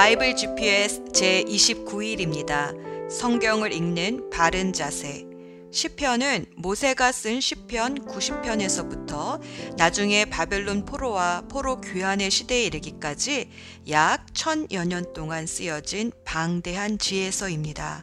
바이블 GPS 제29일입니다. 성경을 읽는 바른 자세. 시편은 모세가 쓴 시편 90편에서부터 나중에 바벨론 포로와 포로 귀환의 시대에 이르기까지 약 천여 년 동안 쓰여진 방대한 지혜서입니다.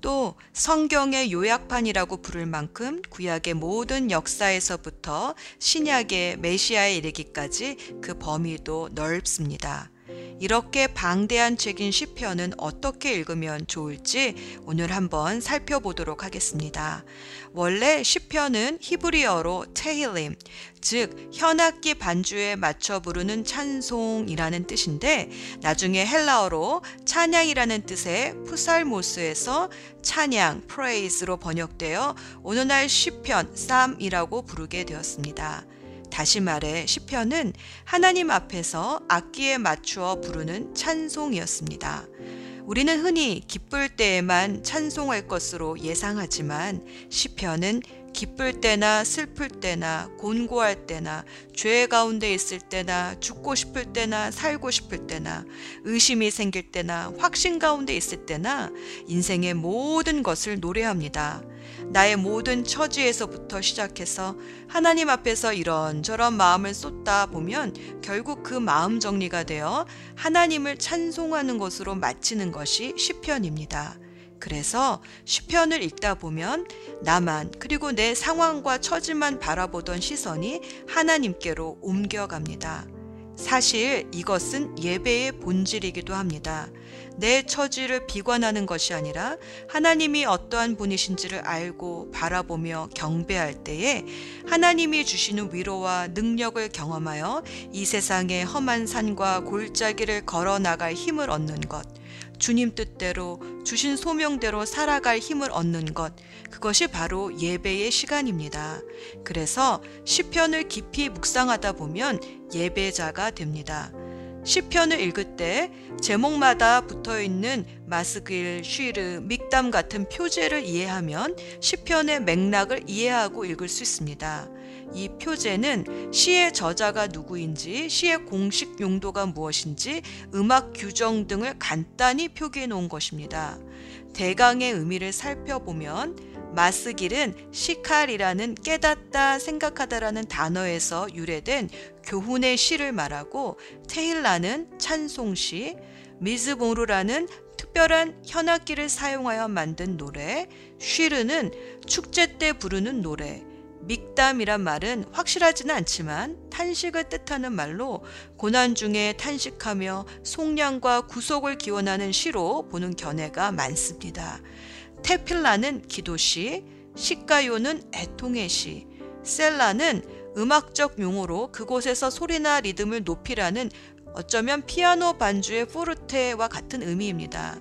또 성경의 요약판이라고 부를 만큼 구약의 모든 역사에서부터 신약의 메시아에 이르기까지 그 범위도 넓습니다. 이렇게 방대한 책인 시편은 어떻게 읽으면 좋을지 오늘 한번 살펴보도록 하겠습니다. 원래 시편은 히브리어로 테힐림, 즉 현악기 반주에 맞춰 부르는 찬송이라는 뜻인데 나중에 헬라어로 찬양이라는 뜻의 푸살모스에서 찬양, 프레이즈로 번역되어 오늘날 시편, 쌈이라고 부르게 되었습니다. 다시 말해 시편은 하나님 앞에서 악기에 맞추어 부르는 찬송이었습니다. 우리는 흔히 기쁠 때에만 찬송할 것으로 예상하지만 시편은 기쁠 때나 슬플 때나 곤고할 때나 죄 가운데 있을 때나 죽고 싶을 때나 살고 싶을 때나 의심이 생길 때나 확신 가운데 있을 때나 인생의 모든 것을 노래합니다. 나의 모든 처지에서부터 시작해서 하나님 앞에서 이런저런 마음을 쏟다 보면 결국 그 마음 정리가 되어 하나님을 찬송하는 것으로 마치는 것이 시편입니다. 그래서 시편을 읽다 보면 나만 그리고 내 상황과 처지만 바라보던 시선이 하나님께로 옮겨갑니다. 사실 이것은 예배의 본질이기도 합니다. 내 처지를 비관하는 것이 아니라 하나님이 어떠한 분이신지를 알고 바라보며 경배할 때에 하나님이 주시는 위로와 능력을 경험하여 이 세상의 험한 산과 골짜기를 걸어 나갈 힘을 얻는 것. 주님 뜻대로 주신 소명대로 살아갈 힘을 얻는 것 그것이 바로 예배의 시간입니다. 그래서 시편을 깊이 묵상하다 보면 예배자가 됩니다. 시편을 읽을 때 제목마다 붙어 있는 마스길, 쉬르, 믹담 같은 표제를 이해하면 시편의 맥락을 이해하고 읽을 수 있습니다. 이 표제는 시의 저자가 누구인지, 시의 공식 용도가 무엇인지, 음악 규정 등을 간단히 표기해 놓은 것입니다. 대강의 의미를 살펴보면 마스길은 시칼이라는 깨닫다, 생각하다라는 단어에서 유래된 교훈의 시를 말하고 테일라는 찬송시, 미즈보르라는 특별한 현악기를 사용하여 만든 노래, 쉬르는 축제 때 부르는 노래, 믹담이란 말은 확실하지는 않지만 탄식을 뜻하는 말로 고난 중에 탄식하며 속량과 구속을 기원하는 시로 보는 견해가 많습니다. 테필라는 기도시, 시가요는 애통의 시, 셀라는 음악적 용어로 그곳에서 소리나 리듬을 높이라는 어쩌면 피아노 반주의 포르테와 같은 의미입니다.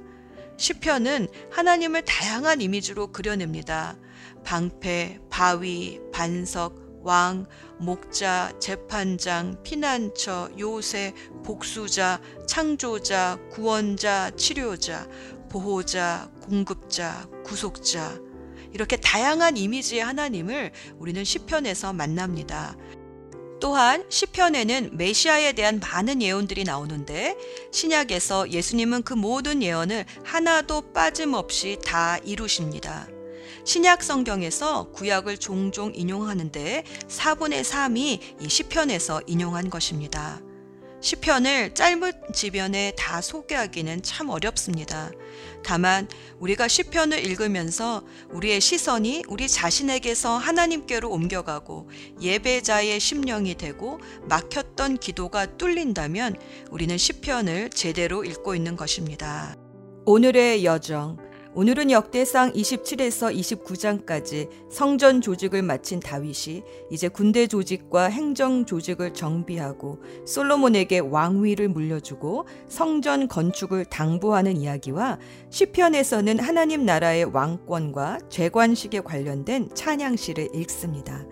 시편은 하나님을 다양한 이미지로 그려냅니다. 방패, 바위, 반석, 왕, 목자, 재판장, 피난처, 요새, 복수자, 창조자, 구원자, 치료자, 보호자, 공급자, 구속자. 이렇게 다양한 이미지의 하나님을 우리는 시편에서 만납니다. 또한 시편에는 메시아에 대한 많은 예언들이 나오는데 신약에서 예수님은 그 모든 예언을 하나도 빠짐없이 다 이루십니다. 신약 성경에서 구약을 종종 인용하는데 4분의 3이 이 시편에서 인용한 것입니다. 시편을 짧은 지변에 다 소개하기는 참 어렵습니다. 다만 우리가 시편을 읽으면서 우리의 시선이 우리 자신에게서 하나님께로 옮겨가고 예배자의 심령이 되고 막혔던 기도가 뚫린다면 우리는 시편을 제대로 읽고 있는 것입니다. 오늘의 여정 오늘은 역대상 27에서 29장까지 성전 조직을 마친 다윗이 이제 군대 조직과 행정 조직을 정비하고 솔로몬에게 왕위를 물려주고 성전 건축을 당부하는 이야기와 시편에서는 하나님 나라의 왕권과 재관식에 관련된 찬양시를 읽습니다.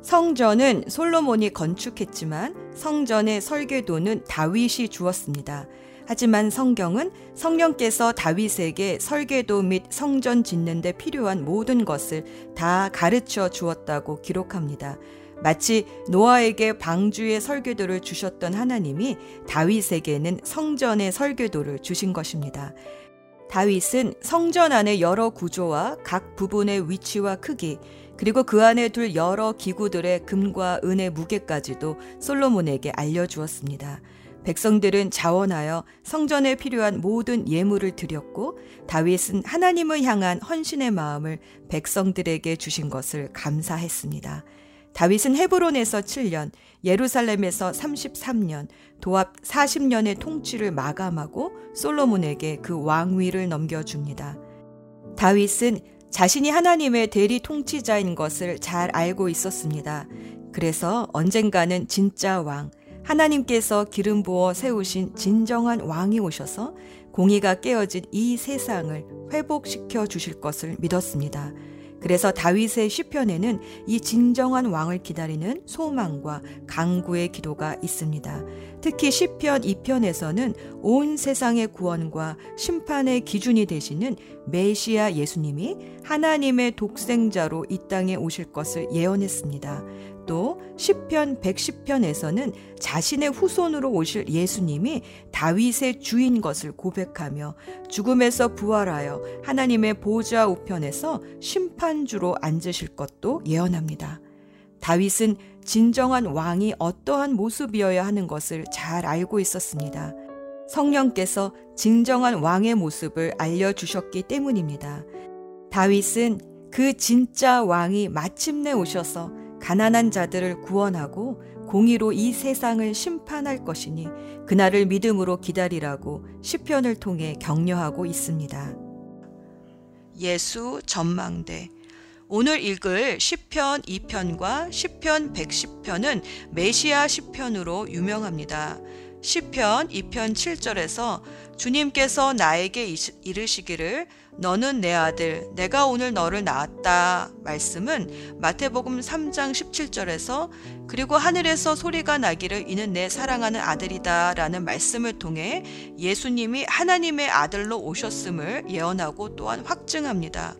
성전은 솔로몬이 건축했지만 성전의 설계도는 다윗이 주었습니다. 하지만 성경은 성령께서 다윗에게 설계도 및 성전 짓는 데 필요한 모든 것을 다 가르쳐 주었다고 기록합니다. 마치 노아에게 방주의 설교도를 주셨던 하나님이 다윗에게는 성전의 설교도를 주신 것입니다. 다윗은 성전 안의 여러 구조와 각 부분의 위치와 크기, 그리고 그 안에 둘 여러 기구들의 금과 은의 무게까지도 솔로몬에게 알려주었습니다. 백성들은 자원하여 성전에 필요한 모든 예물을 드렸고 다윗은 하나님을 향한 헌신의 마음을 백성들에게 주신 것을 감사했습니다. 다윗은 헤브론에서 7년, 예루살렘에서 33년, 도합 40년의 통치를 마감하고 솔로몬에게 그 왕위를 넘겨줍니다. 다윗은 자신이 하나님의 대리 통치자인 것을 잘 알고 있었습니다. 그래서 언젠가는 진짜 왕, 하나님께서 기름 부어 세우신 진정한 왕이 오셔서 공의가 깨어진 이 세상을 회복시켜 주실 것을 믿었습니다. 그래서 다윗의 시편에는 이 진정한 왕을 기다리는 소망과 강구의 기도가 있습니다. 특히 시편 2편에서는 온 세상의 구원과 심판의 기준이 되시는 메시아 예수님이 하나님의 독생자로 이 땅에 오실 것을 예언했습니다. 또 시편 110편에서는 자신의 후손으로 오실 예수님이 다윗의 주인 것을 고백하며 죽음에서 부활하여 하나님의 보좌 우편에서 심판주로 앉으실 것도 예언합니다. 다윗은 진정한 왕이 어떠한 모습이어야 하는 것을 잘 알고 있었습니다. 성령께서 진정한 왕의 모습을 알려주셨기 때문입니다. 다윗은 그 진짜 왕이 마침내 오셔서 가난한 자들을 구원하고 공의로 이 세상을 심판할 것이니 그날을 믿음으로 기다리라고 시편을 통해 격려하고 있습니다. 예수 전망대 오늘 읽을 시편 2편과 시편 110편은 메시아 시편으로 유명합니다. 시편 2편 7절에서 주님께서 나에게 이르시기를 너는 내 아들 내가 오늘 너를 낳았다 말씀은 마태복음 3장 17절에서 그리고 하늘에서 소리가 나기를 이는 내 사랑하는 아들이다 라는 말씀을 통해 예수님이 하나님의 아들로 오셨음을 예언하고 또한 확증합니다.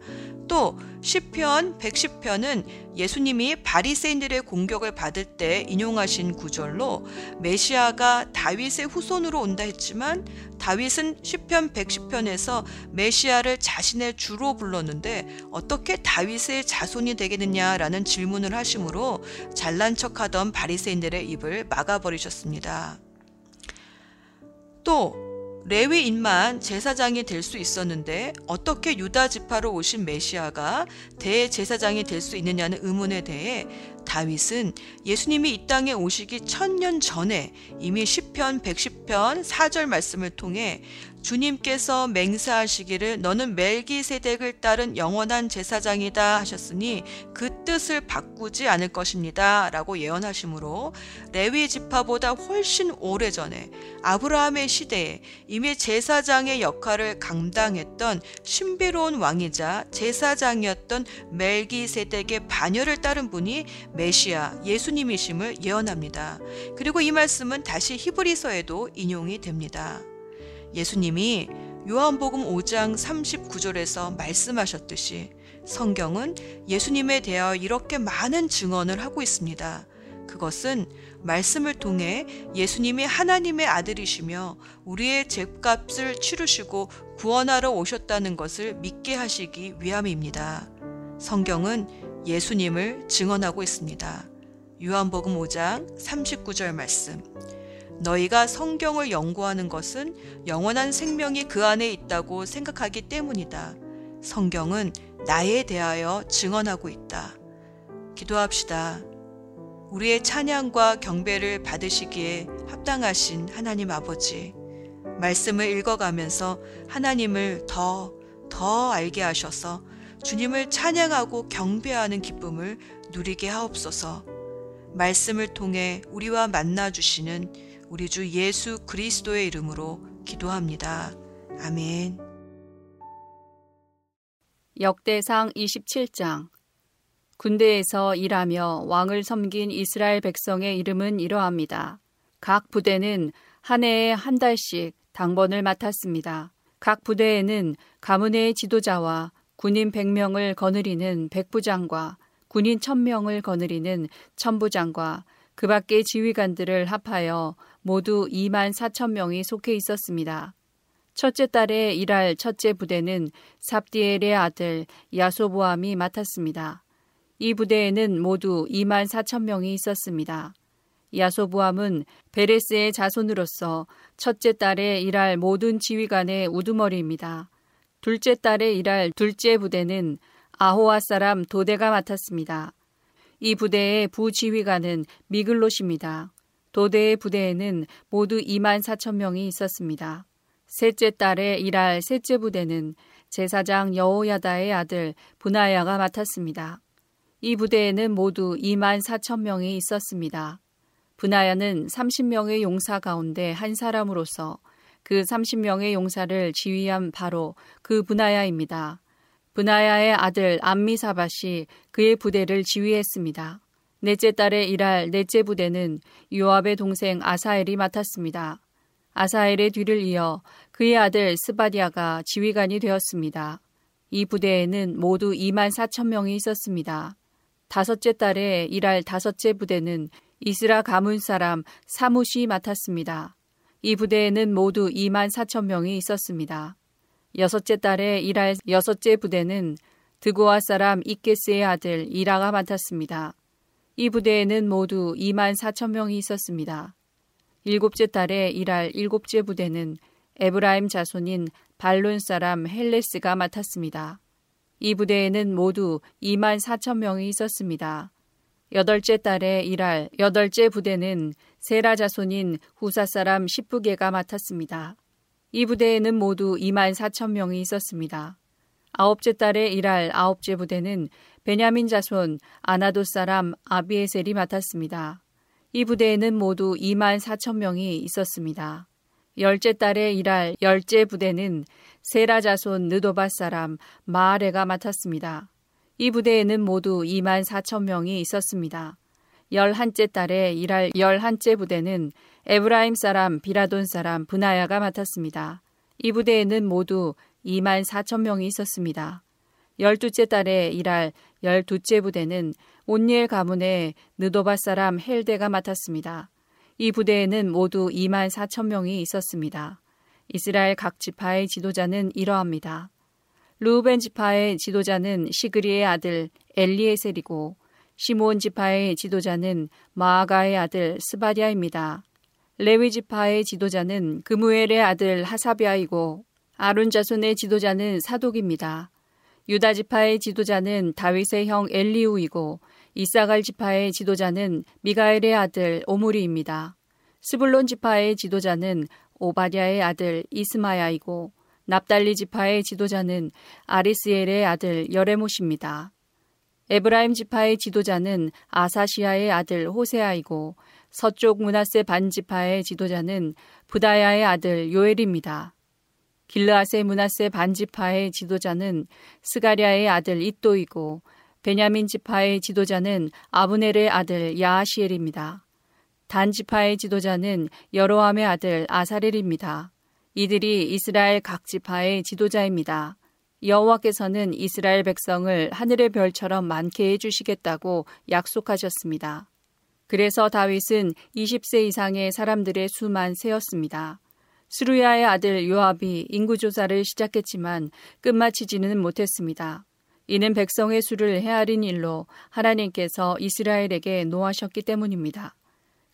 또 시편 110편은 예수님이 바리새인들의 공격을 받을 때 인용하신 구절로 메시아가 다윗의 후손으로 온다 했지만 다윗은 시편 110편에서 메시아를 자신의 주로 불렀는데 어떻게 다윗의 자손이 되겠느냐라는 질문을 하심으로 잘난 척하던 바리새인들의 입을 막아버리셨습니다. 또 레위인만 제사장이 될 수 있었는데 어떻게 유다 지파로 오신 메시아가 대제사장이 될 수 있느냐는 의문에 대해 다윗은 예수님이 이 땅에 오시기 천년 전에 이미 시편 110편 4절 말씀을 통해 주님께서 맹세하시기를 너는 멜기세덱을 따른 영원한 제사장이다 하셨으니 그 뜻을 바꾸지 않을 것입니다. 라고 예언하시므로 레위 지파보다 훨씬 오래전에 아브라함의 시대에 이미 제사장의 역할을 감당했던 신비로운 왕이자 제사장이었던 멜기세덱의 반열을 따른 분이 메시아 예수님이심을 예언합니다. 그리고 이 말씀은 다시 히브리서에도 인용이 됩니다. 예수님이 요한복음 5장 39절에서 말씀하셨듯이 성경은 예수님에 대하여 이렇게 많은 증언을 하고 있습니다. 그것은 말씀을 통해 예수님이 하나님의 아들이시며 우리의 죄값을 치르시고 구원하러 오셨다는 것을 믿게 하시기 위함입니다. 성경은 예수님을 증언하고 있습니다. 요한복음 5장 39절 말씀. 너희가 성경을 연구하는 것은 영원한 생명이 그 안에 있다고 생각하기 때문이다. 성경은 나에 대하여 증언하고 있다. 기도합시다. 우리의 찬양과 경배를 받으시기에 합당하신 하나님 아버지, 말씀을 읽어가면서 하나님을 더, 더 알게 하셔서 주님을 찬양하고 경배하는 기쁨을 누리게 하옵소서. 말씀을 통해 우리와 만나 주시는 우리 주 예수 그리스도의 이름으로 기도합니다. 아멘. 역대상 27장 군대에서 일하며 왕을 섬긴 이스라엘 백성의 이름은 이러합니다. 각 부대는 한 해에 한 달씩 당번을 맡았습니다. 각 부대에는 가문의 지도자와 군인 100명을 거느리는 백부장과 군인 천명을 거느리는 천부장과 그 밖의 지휘관들을 합하여 모두 2만 4천 명이 속해 있었습니다. 첫째 달에 일할 첫째 부대는 삽디엘의 아들 야소보암이 맡았습니다. 이 부대에는 모두 2만 4천 명이 있었습니다. 야소보암은 베레스의 자손으로서 첫째 달에 일할 모든 지휘관의 우두머리입니다. 둘째 달에 일할 둘째 부대는 아호아 사람 도대가 맡았습니다. 이 부대의 부지휘관은 미글롯입니다. 도대의 부대에는 모두 2만 4천 명이 있었습니다. 셋째 달에 일할 셋째 부대는 제사장 여호야다의 아들 분하야가 맡았습니다. 이 부대에는 모두 2만 4천 명이 있었습니다. 분하야는 30명의 용사 가운데 한 사람으로서 그 30명의 용사를 지휘한 바로 그 분하야입니다. 분하야의 아들 암미사밭이 그의 부대를 지휘했습니다. 넷째 달에 일할 넷째 부대는 요압의 동생 아사엘이 맡았습니다. 아사엘의 뒤를 이어 그의 아들 스바디아가 지휘관이 되었습니다. 이 부대에는 모두 2만 4천 명이 있었습니다. 다섯째 달에 일할 다섯째 부대는 이스라 가문 사람 사무시 맡았습니다. 이 부대에는 모두 2만 4천 명이 있었습니다. 여섯째 달에 일할 여섯째 부대는 드고아 사람 익게스의 아들 이라가 맡았습니다. 이 부대에는 모두 2만 4천 명이 있었습니다. 일곱째 달에 일할 일곱째 부대는 에브라임 자손인 블론 사람 헬레스가 맡았습니다. 이 부대에는 모두 2만 4천 명이 있었습니다. 여덟째 달에 일할 여덟째 부대는 세라 자손인 후사 사람 십브개가 맡았습니다. 이 부대에는 모두 2만 4천 명이 있었습니다. 아홉째 달에 일할 아홉째 부대는 베냐민 자손 아나도 사람 아비에셀이 맡았습니다. 이 부대에는 모두 2만 4천 명이 있었습니다. 열째 달에 일할 열째 부대는 세라 자손 느도바 사람 마아레가 맡았습니다. 이 부대에는 모두 2만 4천 명이 있었습니다. 열한째 달에 일할 열한째 부대는 에브라임 사람 비라돈 사람 분하야가 맡았습니다. 이 부대에는 모두 2만 4천 명이 있었습니다. 열두째 달에 일할 열두째 부대는 온니엘 가문의 느도바 사람 헬데가 맡았습니다. 이 부대에는 모두 2만 4천 명이 있었습니다. 이스라엘 각 지파의 지도자는 이러합니다. 루벤 지파의 지도자는 시그리의 아들 엘리에셀이고 시므온 지파의 지도자는 마아가의 아들 스바댜입니다. 레위 지파의 지도자는 그무엘의 아들 하사비아이고 아론 자손의 지도자는 사독입니다. 유다 지파의 지도자는 다윗의 형 엘리우이고 이사갈 지파의 지도자는 미가엘의 아들 오므리입니다. 스불론 지파의 지도자는 오바디아의 아들 이스마야이고 납달리 지파의 지도자는 아리스엘의 아들 여레못입니다. 에브라임 지파의 지도자는 아사시아의 아들 호세아이고 서쪽 므낫세 반 지파의 지도자는 브다야의 아들 요엘입니다. 길르앗의 므낫세 반 지파의 지도자는 스가리아의 아들 잇도이고 베냐민 지파의 지도자는 아브넬의 아들 야하시엘입니다. 단 지파의 지도자는 여로함의 아들 아사렐입니다. 이들이 이스라엘 각 지파의 지도자입니다. 여호와께서는 이스라엘 백성을 하늘의 별처럼 많게 해주시겠다고 약속하셨습니다. 그래서 다윗은 20세 이상의 사람들의 수만 세었습니다. 스루야의 아들 요압이 인구 조사를 시작했지만 끝마치지는 못했습니다. 이는 백성의 수를 헤아린 일로 하나님께서 이스라엘에게 노하셨기 때문입니다.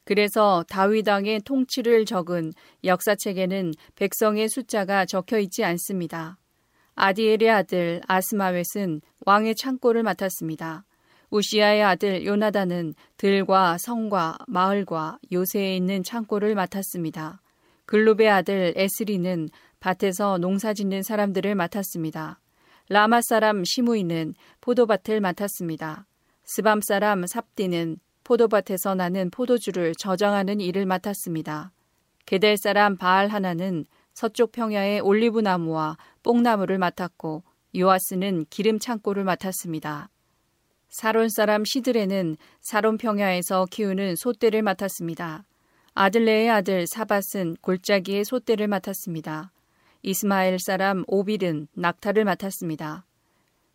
그래서 다윗왕의 통치를 적은 역사책에는 백성의 숫자가 적혀 있지 않습니다. 아디엘의 아들 아스마웻은 왕의 창고를 맡았습니다. 우시아의 아들 요나단은 들과 성과 마을과 요새에 있는 창고를 맡았습니다. 글룹의 아들 에스리는 밭에서 농사 짓는 사람들을 맡았습니다. 라마 사람 시무이는 포도밭을 맡았습니다. 스밤 사람 삽디는 포도밭에서 나는 포도주를 저장하는 일을 맡았습니다. 게델 사람 바알 하나는 서쪽 평야의 올리브 나무와 뽕나무를 맡았고 요아스는 기름 창고를 맡았습니다. 사론 사람 시드레는 사론 평야에서 키우는 소떼를 맡았습니다. 아들레의 아들 사밧은 골짜기의 소떼를 맡았습니다. 이스마엘 사람 오빌은 낙타를 맡았습니다.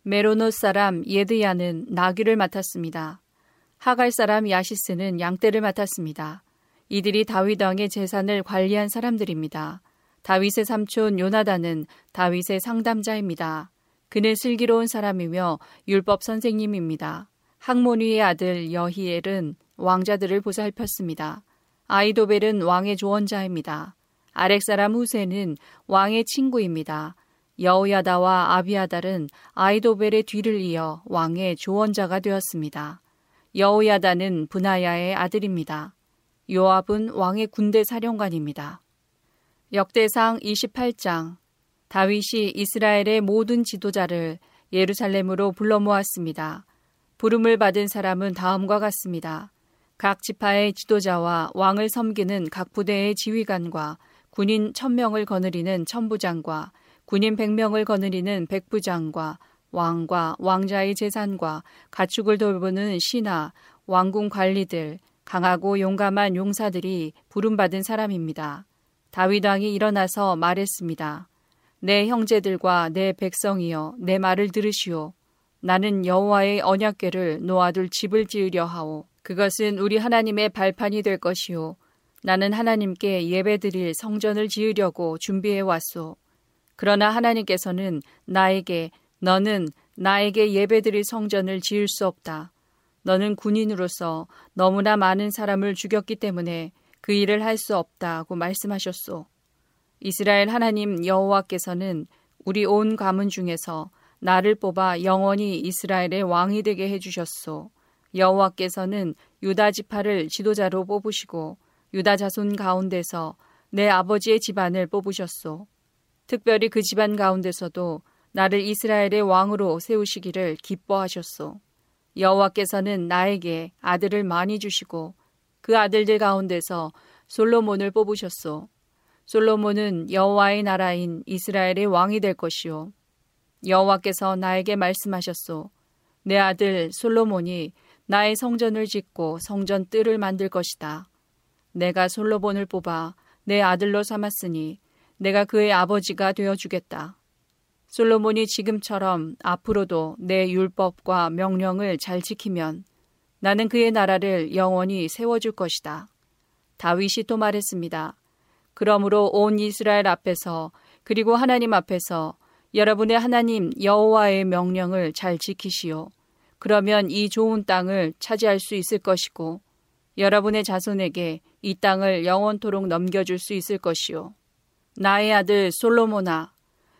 메로노 사람 예드야는 나귀를 맡았습니다. 하갈 사람 야시스는 양떼를 맡았습니다. 이들이 다윗 왕의 재산을 관리한 사람들입니다. 다윗의 삼촌 요나단은 다윗의 상담자입니다. 그는 슬기로운 사람이며 율법 선생님입니다. 항모니의 아들 여히엘은 왕자들을 보살폈습니다. 아이도벨은 왕의 조언자입니다. 아렉 사람 후세는 왕의 친구입니다. 여우야다와 아비아달은 아이도벨의 뒤를 이어 왕의 조언자가 되었습니다. 여우야다는 분하야의 아들입니다. 요압은 왕의 군대 사령관입니다. 역대상 28장 다윗이 이스라엘의 모든 지도자를 예루살렘으로 불러 모았습니다. 부름을 받은 사람은 다음과 같습니다. 각 지파의 지도자와 왕을 섬기는 각 부대의 지휘관과 군인 천명을 거느리는 천부장과 군인 백명을 거느리는 백부장과 왕과 왕자의 재산과 가축을 돌보는 신하, 왕궁 관리들, 강하고 용감한 용사들이 부름받은 사람입니다. 다윗 왕이 일어나서 말했습니다. 내 형제들과 내 백성이여 내 말을 들으시오. 나는 여호와의 언약궤를 놓아둘 집을 지으려 하오. 그것은 우리 하나님의 발판이 될 것이오. 나는 하나님께 예배드릴 성전을 지으려고 준비해 왔소. 그러나 하나님께서는 나에게 너는 나에게 예배드릴 성전을 지을 수 없다. 너는 군인으로서 너무나 많은 사람을 죽였기 때문에 그 일을 할 수 없다고 말씀하셨소. 이스라엘 하나님 여호와께서는 우리 온 가문 중에서 나를 뽑아 영원히 이스라엘의 왕이 되게 해 주셨소. 여호와께서는 유다 지파를 지도자로 뽑으시고 유다 자손 가운데서 내 아버지의 집안을 뽑으셨소. 특별히 그 집안 가운데서도 나를 이스라엘의 왕으로 세우시기를 기뻐하셨소. 여호와께서는 나에게 아들을 많이 주시고 그 아들들 가운데서 솔로몬을 뽑으셨소. 솔로몬은 여호와의 나라인 이스라엘의 왕이 될 것이요. 여호와께서 나에게 말씀하셨소. 내 아들 솔로몬이 나의 성전을 짓고 성전 뜰을 만들 것이다. 내가 솔로몬을 뽑아 내 아들로 삼았으니 내가 그의 아버지가 되어 주겠다. 솔로몬이 지금처럼 앞으로도 내 율법과 명령을 잘 지키면 나는 그의 나라를 영원히 세워줄 것이다. 다윗이 또 말했습니다. 그러므로 온 이스라엘 앞에서 그리고 하나님 앞에서 여러분의 하나님 여호와의 명령을 잘 지키시오. 그러면 이 좋은 땅을 차지할 수 있을 것이고 여러분의 자손에게 이 땅을 영원토록 넘겨줄 수 있을 것이오. 나의 아들 솔로모나,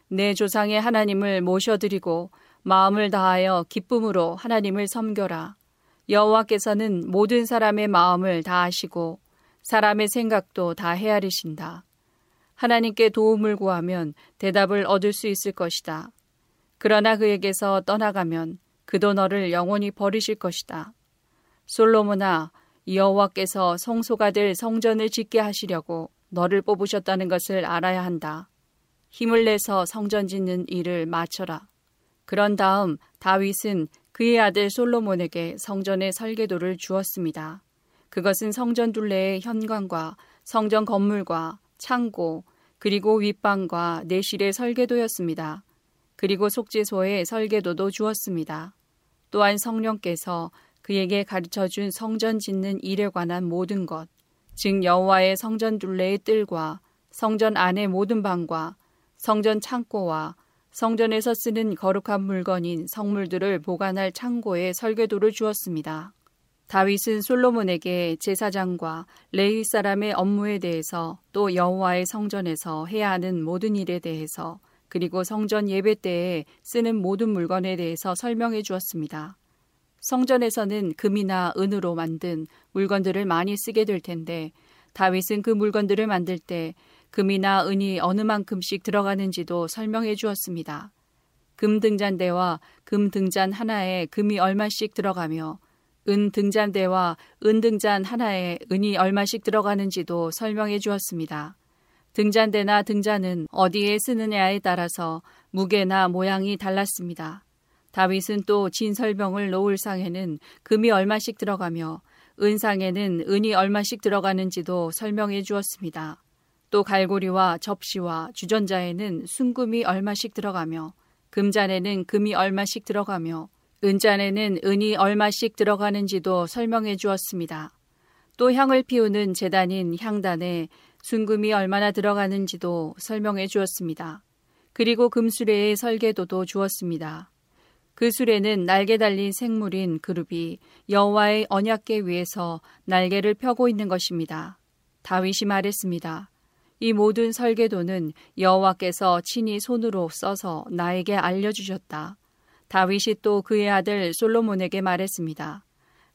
내 조상의 하나님을 모셔드리고 마음을 다하여 기쁨으로 하나님을 섬겨라. 여호와께서는 모든 사람의 마음을 다 아시고 사람의 생각도 다 헤아리신다. 하나님께 도움을 구하면 대답을 얻을 수 있을 것이다. 그러나 그에게서 떠나가면 그도 너를 영원히 버리실 것이다. 솔로몬아, 여호와께서 성소가 될 성전을 짓게 하시려고 너를 뽑으셨다는 것을 알아야 한다. 힘을 내서 성전 짓는 일을 마쳐라. 그런 다음 다윗은 그의 아들 솔로몬에게 성전의 설계도를 주었습니다. 그것은 성전 둘레의 현관과 성전 건물과 창고, 그리고 윗방과 내실의 설계도였습니다. 그리고 속죄소의 설계도도 주었습니다. 또한 성령께서 그에게 가르쳐 준 성전 짓는 일에 관한 모든 것, 즉 여호와의 성전 둘레의 뜰과 성전 안의 모든 방과 성전 창고와 성전에서 쓰는 거룩한 물건인 성물들을 보관할 창고에 설계도를 주었습니다. 다윗은 솔로몬에게 제사장과 레위 사람의 업무에 대해서 또 여호와의 성전에서 해야 하는 모든 일에 대해서 그리고 성전 예배 때에 쓰는 모든 물건에 대해서 설명해 주었습니다. 성전에서는 금이나 은으로 만든 물건들을 많이 쓰게 될 텐데 다윗은 그 물건들을 만들 때 금이나 은이 어느 만큼씩 들어가는지도 설명해 주었습니다. 금 등잔대와 금 등잔 하나에 금이 얼마씩 들어가며 은 등잔대와 은 등잔 하나에 은이 얼마씩 들어가는지도 설명해 주었습니다. 등잔대나 등잔은 어디에 쓰느냐에 따라서 무게나 모양이 달랐습니다. 다윗은 또 진설병을 놓을 상에는 금이 얼마씩 들어가며 은상에는 은이 얼마씩 들어가는지도 설명해 주었습니다. 또 갈고리와 접시와 주전자에는 순금이 얼마씩 들어가며 금잔에는 금이 얼마씩 들어가며 은잔에는 은이 얼마씩 들어가는지도 설명해 주었습니다. 또 향을 피우는 재단인 향단에 순금이 얼마나 들어가는지도 설명해 주었습니다. 그리고 금수레의 설계도도 주었습니다. 그 수레는 날개 달린 생물인 그룹이 여호와의 언약궤 위에서 날개를 펴고 있는 것입니다. 다윗이 말했습니다. 이 모든 설계도는 여호와께서 친히 손으로 써서 나에게 알려주셨다. 다윗이 또 그의 아들 솔로몬에게 말했습니다.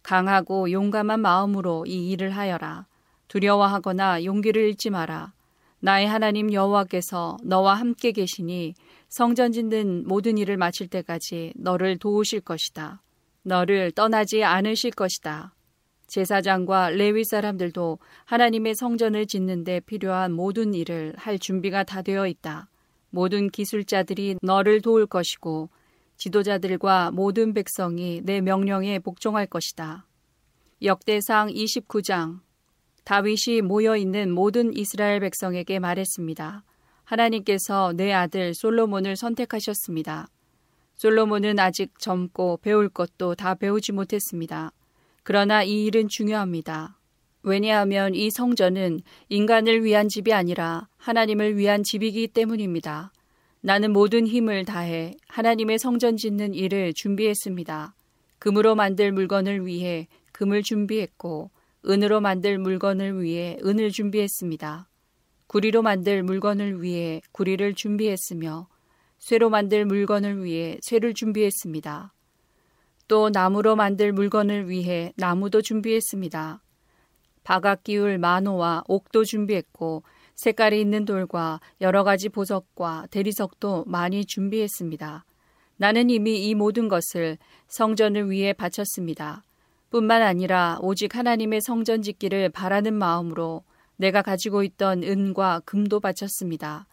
강하고 용감한 마음으로 이 일을 하여라. 두려워하거나 용기를 잃지 마라. 나의 하나님 여호와께서 너와 함께 계시니 성전 짓는 모든 일을 마칠 때까지 너를 도우실 것이다. 너를 떠나지 않으실 것이다. 제사장과 레위 사람들도 하나님의 성전을 짓는데 필요한 모든 일을 할 준비가 다 되어 있다. 모든 기술자들이 너를 도울 것이고 지도자들과 모든 백성이 내 명령에 복종할 것이다. 역대상 29장 다윗이 모여 있는 모든 이스라엘 백성에게 말했습니다. 하나님께서 내 아들 솔로몬을 선택하셨습니다. 솔로몬은 아직 젊고 배울 것도 다 배우지 못했습니다. 그러나 이 일은 중요합니다. 왜냐하면 이 성전은 인간을 위한 집이 아니라 하나님을 위한 집이기 때문입니다. 나는 모든 힘을 다해 하나님의 성전 짓는 일을 준비했습니다. 금으로 만들 물건을 위해 금을 준비했고, 은으로 만들 물건을 위해 은을 준비했습니다. 구리로 만들 물건을 위해 구리를 준비했으며, 쇠로 만들 물건을 위해 쇠를 준비했습니다. 또 나무로 만들 물건을 위해 나무도 준비했습니다. 바각 기울 마노와 옥도 준비했고 색깔이 있는 돌과 여러 가지 보석과 대리석도 많이 준비했습니다. 나는 이미 이 모든 것을 성전을 위해 바쳤습니다. 뿐만 아니라 오직 하나님의 성전 짓기를 바라는 마음으로 내가 가지고 있던 은과 금도 바쳤습니다.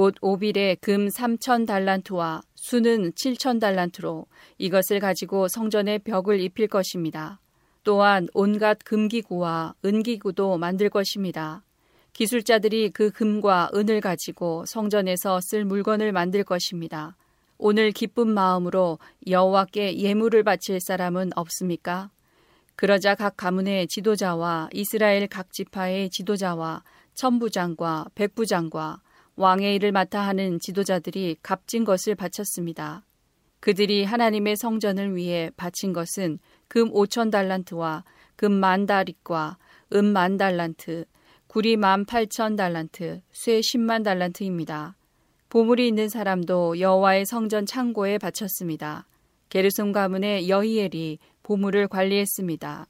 곧 오빌의 금 3천 달란트와 수는 7천 달란트로 이것을 가지고 성전의 벽을 입힐 것입니다. 또한 온갖 금기구와 은기구도 만들 것입니다. 기술자들이 그 금과 은을 가지고 성전에서 쓸 물건을 만들 것입니다. 오늘 기쁜 마음으로 여호와께 예물을 바칠 사람은 없습니까? 그러자 각 가문의 지도자와 이스라엘 각 지파의 지도자와 천부장과 백부장과 왕의 일을 맡아 하는 지도자들이 값진 것을 바쳤습니다. 그들이 하나님의 성전을 위해 바친 것은 금 5천 달란트와 금 만 다릿과 은 만 달란트, 구리 만 8천 달란트, 쇠 10만 달란트입니다. 보물이 있는 사람도 여호와의 성전 창고에 바쳤습니다. 게르손 가문의 여히엘이 보물을 관리했습니다.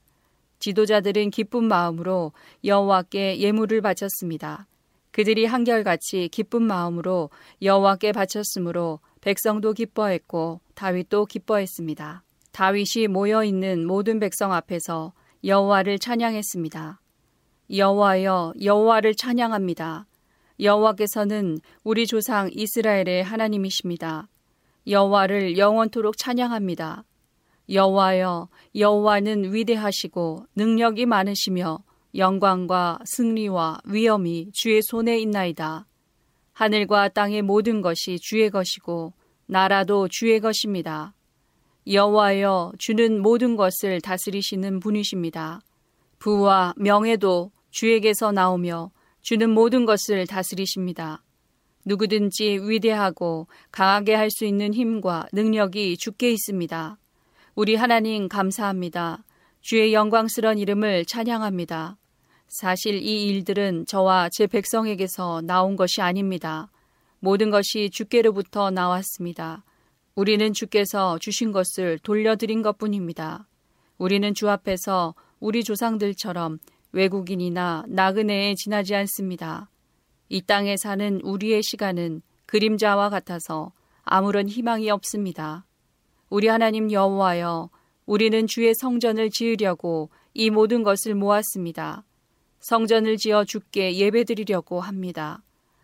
지도자들은 기쁜 마음으로 여호와께 예물을 바쳤습니다. 그들이 한결같이 기쁜 마음으로 여호와께 바쳤으므로 백성도 기뻐했고 다윗도 기뻐했습니다. 다윗이 모여 있는 모든 백성 앞에서 여호와를 찬양했습니다. 여호와여 여호와를 찬양합니다. 여호와께서는 우리 조상 이스라엘의 하나님이십니다. 여호와를 영원토록 찬양합니다. 여호와여 여호와는 위대하시고 능력이 많으시며 영광과 승리와 위엄이 주의 손에 있나이다. 하늘과 땅의 모든 것이 주의 것이고 나라도 주의 것입니다. 여호와여 주는 모든 것을 다스리시는 분이십니다. 부와 명예도 주에게서 나오며 주는 모든 것을 다스리십니다. 누구든지 위대하고 강하게 할 수 있는 힘과 능력이 주께 있습니다. 우리 하나님 감사합니다. 주의 영광스런 이름을 찬양합니다. 사실 이 일들은 저와 제 백성에게서 나온 것이 아닙니다. 모든 것이 주께로부터 나왔습니다. 우리는 주께서 주신 것을 돌려드린 것 뿐입니다. 우리는 주 앞에서 우리 조상들처럼 외국인이나 나그네에 지나지 않습니다. 이 땅에 사는 우리의 시간은 그림자와 같아서 아무런 희망이 없습니다. 우리 하나님 여호와여, 우리는 주의 성전을 지으려고 이 모든 것을 모았습니다. 성전을 지어 주께 예배드리려고 합니다.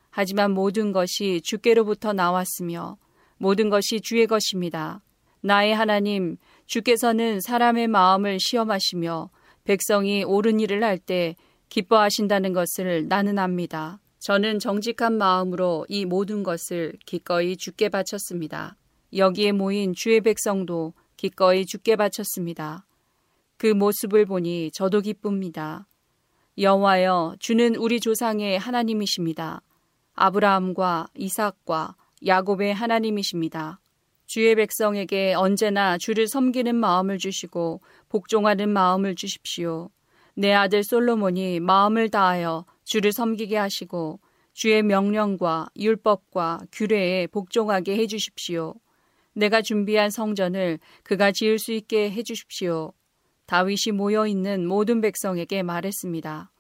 하지만 모든 것이 주께로부터 나왔으며 모든 것이 주의 것입니다. 나의 하나님, 주께서는 사람의 마음을 시험하시며 백성이 옳은 일을 할 때 기뻐하신다는 것을 나는 압니다. 저는 정직한 마음으로 이 모든 것을 기꺼이 주께 바쳤습니다. 여기에 모인 주의 백성도 기꺼이 죽게 바쳤습니다. 그 모습을 보니 저도 기쁩니다. 여호와여 주는 우리 조상의 하나님이십니다. 아브라함과 이삭과 야곱의 하나님이십니다. 주의 백성에게 언제나 주를 섬기는 마음을 주시고 복종하는 마음을 주십시오. 내 아들 솔로몬이 마음을 다하여 주를 섬기게 하시고 주의 명령과 율법과 규례에 복종하게 해 주십시오. 내가 준비한 성전을 그가 지을 수 있게 해 주십시오. 다윗이 모여 있는 모든 백성에게 말했습니다.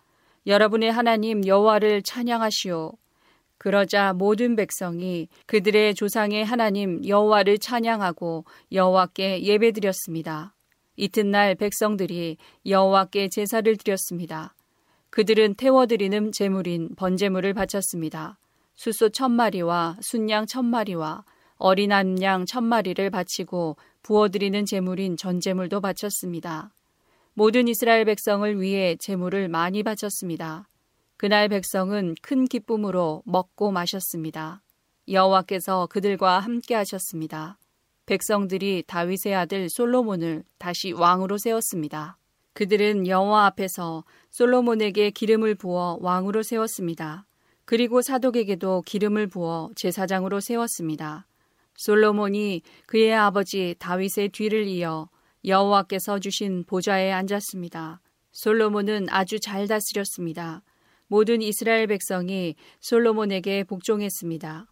여러분의 하나님 여호와를 찬양하시오. 그러자 모든 백성이 그들의 조상의 하나님 여호와를 찬양하고 여호와께 예배드렸습니다. 이튿날 백성들이 여호와께 제사를 드렸습니다. 그들은 태워드리는 제물인 번제물을 바쳤습니다. 숫소 천 마리와 순양 천 마리와 어린 암양 천 마리를 바치고 부어드리는 제물인 전제물도 바쳤습니다. 모든 이스라엘 백성을 위해 제물을 많이 바쳤습니다. 그날 백성은 큰 기쁨으로 먹고 마셨습니다. 여호와께서 그들과 함께 하셨습니다. 백성들이 다윗의 아들 솔로몬을 다시 왕으로 세웠습니다. 그들은 여호와 앞에서 솔로몬에게 기름을 부어 왕으로 세웠습니다. 그리고 사독에게도 기름을 부어 제사장으로 세웠습니다. 솔로몬이 그의 아버지 다윗의 뒤를 이어 여호와께서 주신 보좌에 앉았습니다. 솔로몬은 아주 잘 다스렸습니다. 모든 이스라엘 백성이 솔로몬에게 복종했습니다.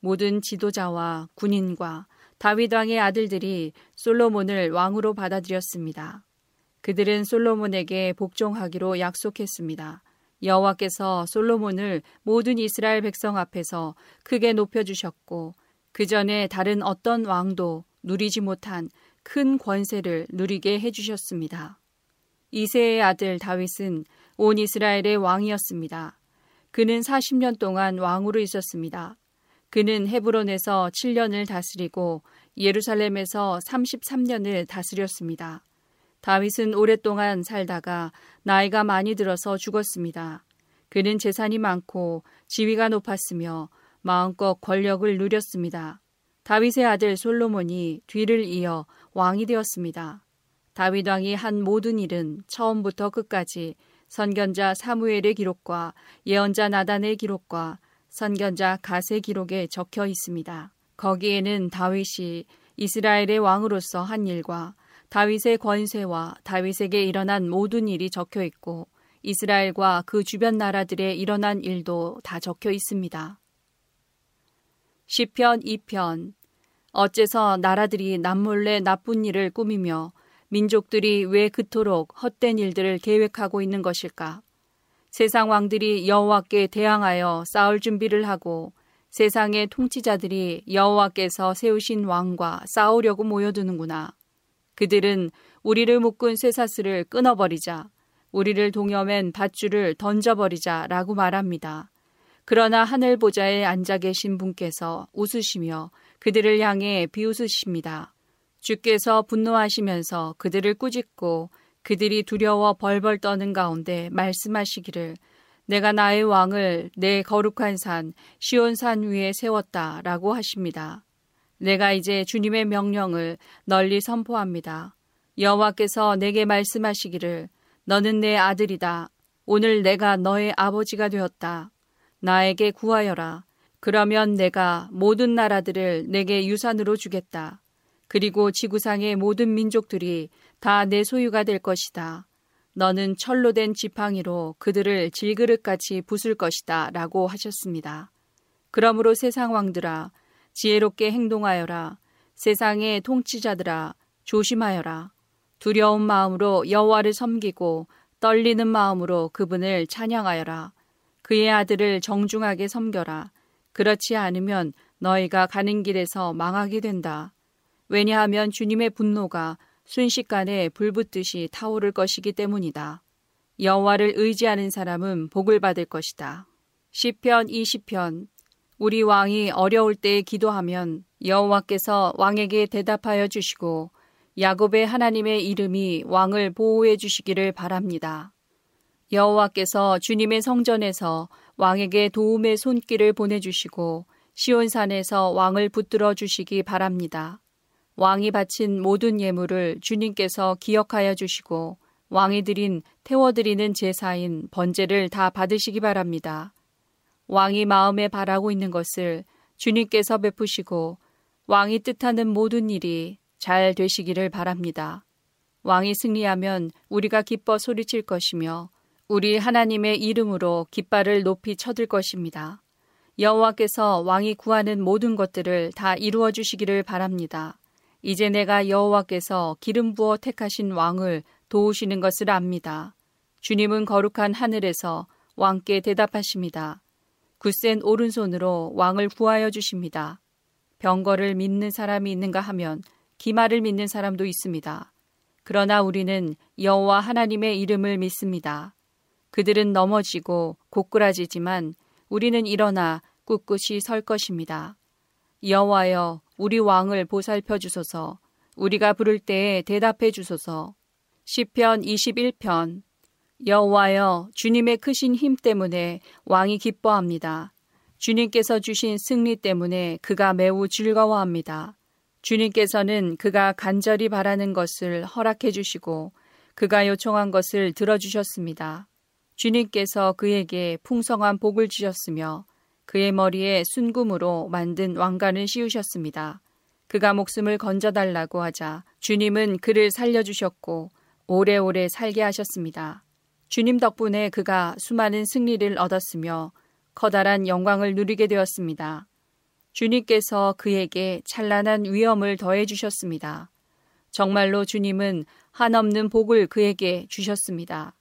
모든 지도자와 군인과 다윗 왕의 아들들이 솔로몬을 왕으로 받아들였습니다. 그들은 솔로몬에게 복종하기로 약속했습니다. 여호와께서 솔로몬을 모든 이스라엘 백성 앞에서 크게 높여 주셨고 그 전에 다른 어떤 왕도 누리지 못한 큰 권세를 누리게 해 주셨습니다. 이세의 아들 다윗은 온 이스라엘의 왕이었습니다. 그는 40년 동안 왕으로 있었습니다. 그는 헤브론에서 7년을 다스리고 예루살렘에서 33년을 다스렸습니다. 다윗은 오랫동안 살다가 나이가 많이 들어서 죽었습니다. 그는 재산이 많고 지위가 높았으며 마음껏 권력을 누렸습니다. 다윗의 아들 솔로몬이 뒤를 이어 왕이 되었습니다. 다윗 왕이 한 모든 일은 처음부터 끝까지 선견자 사무엘의 기록과 예언자 나단의 기록과 선견자 가세 기록에 적혀 있습니다. 거기에는 다윗이 이스라엘의 왕으로서 한 일과 다윗의 권세와 다윗에게 일어난 모든 일이 적혀 있고 이스라엘과 그 주변 나라들에 일어난 일도 다 적혀 있습니다. 시편 2편 어째서 나라들이 남몰래 나쁜 일을 꾸미며 민족들이 왜 그토록 헛된 일들을 계획하고 있는 것일까? 세상 왕들이 여호와께 대항하여 싸울 준비를 하고 세상의 통치자들이 여호와께서 세우신 왕과 싸우려고 모여드는구나. 그들은 우리를 묶은 쇠사슬을 끊어버리자, 우리를 동여맨 밧줄을 던져버리자라고 말합니다. 그러나 하늘 보좌에 앉아 계신 분께서 웃으시며 그들을 향해 비웃으십니다. 주께서 분노하시면서 그들을 꾸짖고 그들이 두려워 벌벌 떠는 가운데 말씀하시기를 내가 나의 왕을 내 거룩한 산 시온산 위에 세웠다라고 하십니다. 내가 이제 주님의 명령을 널리 선포합니다. 여호와께서 내게 말씀하시기를 너는 내 아들이다. 오늘 내가 너의 아버지가 되었다. 나에게 구하여라. 그러면 내가 모든 나라들을 내게 유산으로 주겠다. 그리고 지구상의 모든 민족들이 다 내 소유가 될 것이다. 너는 철로 된 지팡이로 그들을 질그릇같이 부술 것이다. 라고 하셨습니다. 그러므로 세상 왕들아, 지혜롭게 행동하여라. 세상의 통치자들아, 조심하여라. 두려운 마음으로 여호와를 섬기고 떨리는 마음으로 그분을 찬양하여라. 그의 아들을 정중하게 섬겨라. 그렇지 않으면 너희가 가는 길에서 망하게 된다. 왜냐하면 주님의 분노가 순식간에 불붙듯이 타오를 것이기 때문이다. 여호와를 의지하는 사람은 복을 받을 것이다. 시편 20편 우리 왕이 어려울 때에 기도하면 여호와께서 왕에게 대답하여 주시고 야곱의 하나님의 이름이 왕을 보호해 주시기를 바랍니다. 여호와께서 주님의 성전에서 왕에게 도움의 손길을 보내주시고 시온산에서 왕을 붙들어 주시기 바랍니다. 왕이 바친 모든 예물을 주님께서 기억하여 주시고 왕이 드린 태워드리는 제사인 번제를 다 받으시기 바랍니다. 왕이 마음에 바라고 있는 것을 주님께서 베푸시고 왕이 뜻하는 모든 일이 잘 되시기를 바랍니다. 왕이 승리하면 우리가 기뻐 소리칠 것이며 우리 하나님의 이름으로 깃발을 높이 쳐들 것입니다. 여호와께서 왕이 구하는 모든 것들을 다 이루어 주시기를 바랍니다. 이제 내가 여호와께서 기름 부어 택하신 왕을 도우시는 것을 압니다. 주님은 거룩한 하늘에서 왕께 대답하십니다. 굳센 오른손으로 왕을 구하여 주십니다. 병거를 믿는 사람이 있는가 하면 기마를 믿는 사람도 있습니다. 그러나 우리는 여호와 하나님의 이름을 믿습니다. 그들은 넘어지고 고꾸라지지만 우리는 일어나 꿋꿋이 설 것입니다. 여호와여 우리 왕을 보살펴 주소서 우리가 부를 때에 대답해 주소서 시편 21편 여호와여 주님의 크신 힘 때문에 왕이 기뻐합니다. 주님께서 주신 승리 때문에 그가 매우 즐거워합니다. 주님께서는 그가 간절히 바라는 것을 허락해 주시고 그가 요청한 것을 들어주셨습니다. 주님께서 그에게 풍성한 복을 주셨으며 그의 머리에 순금으로 만든 왕관을 씌우셨습니다. 그가 목숨을 건져달라고 하자 주님은 그를 살려주셨고 오래오래 살게 하셨습니다. 주님 덕분에 그가 수많은 승리를 얻었으며 커다란 영광을 누리게 되었습니다. 주님께서 그에게 찬란한 위엄을 더해 주셨습니다. 정말로 주님은 한없는 복을 그에게 주셨습니다.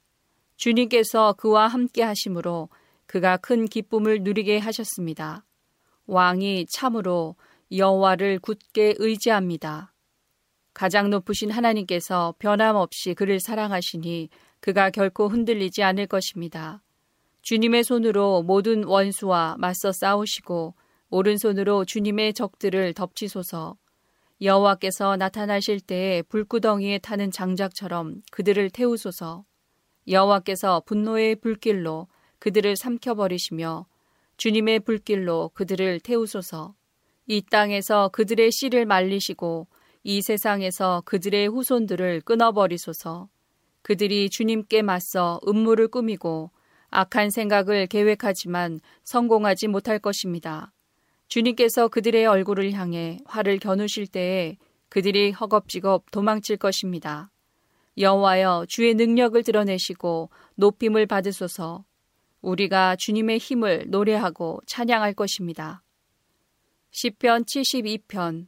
주님께서 그와 함께 하심으로 그가 큰 기쁨을 누리게 하셨습니다. 왕이 참으로 여호와를 굳게 의지합니다. 가장 높으신 하나님께서 변함없이 그를 사랑하시니 그가 결코 흔들리지 않을 것입니다. 주님의 손으로 모든 원수와 맞서 싸우시고 오른손으로 주님의 적들을 덮치소서. 여호와께서 나타나실 때에 불구덩이에 타는 장작처럼 그들을 태우소서. 여호와께서 분노의 불길로 그들을 삼켜버리시며 주님의 불길로 그들을 태우소서. 이 땅에서 그들의 씨를 말리시고 이 세상에서 그들의 후손들을 끊어버리소서. 그들이 주님께 맞서 음모를 꾸미고 악한 생각을 계획하지만 성공하지 못할 것입니다. 주님께서 그들의 얼굴을 향해 화를 겨누실 때에 그들이 허겁지겁 도망칠 것입니다. 여호와여 주의 능력을 드러내시고 높임을 받으소서. 우리가 주님의 힘을 노래하고 찬양할 것입니다. 시편 72편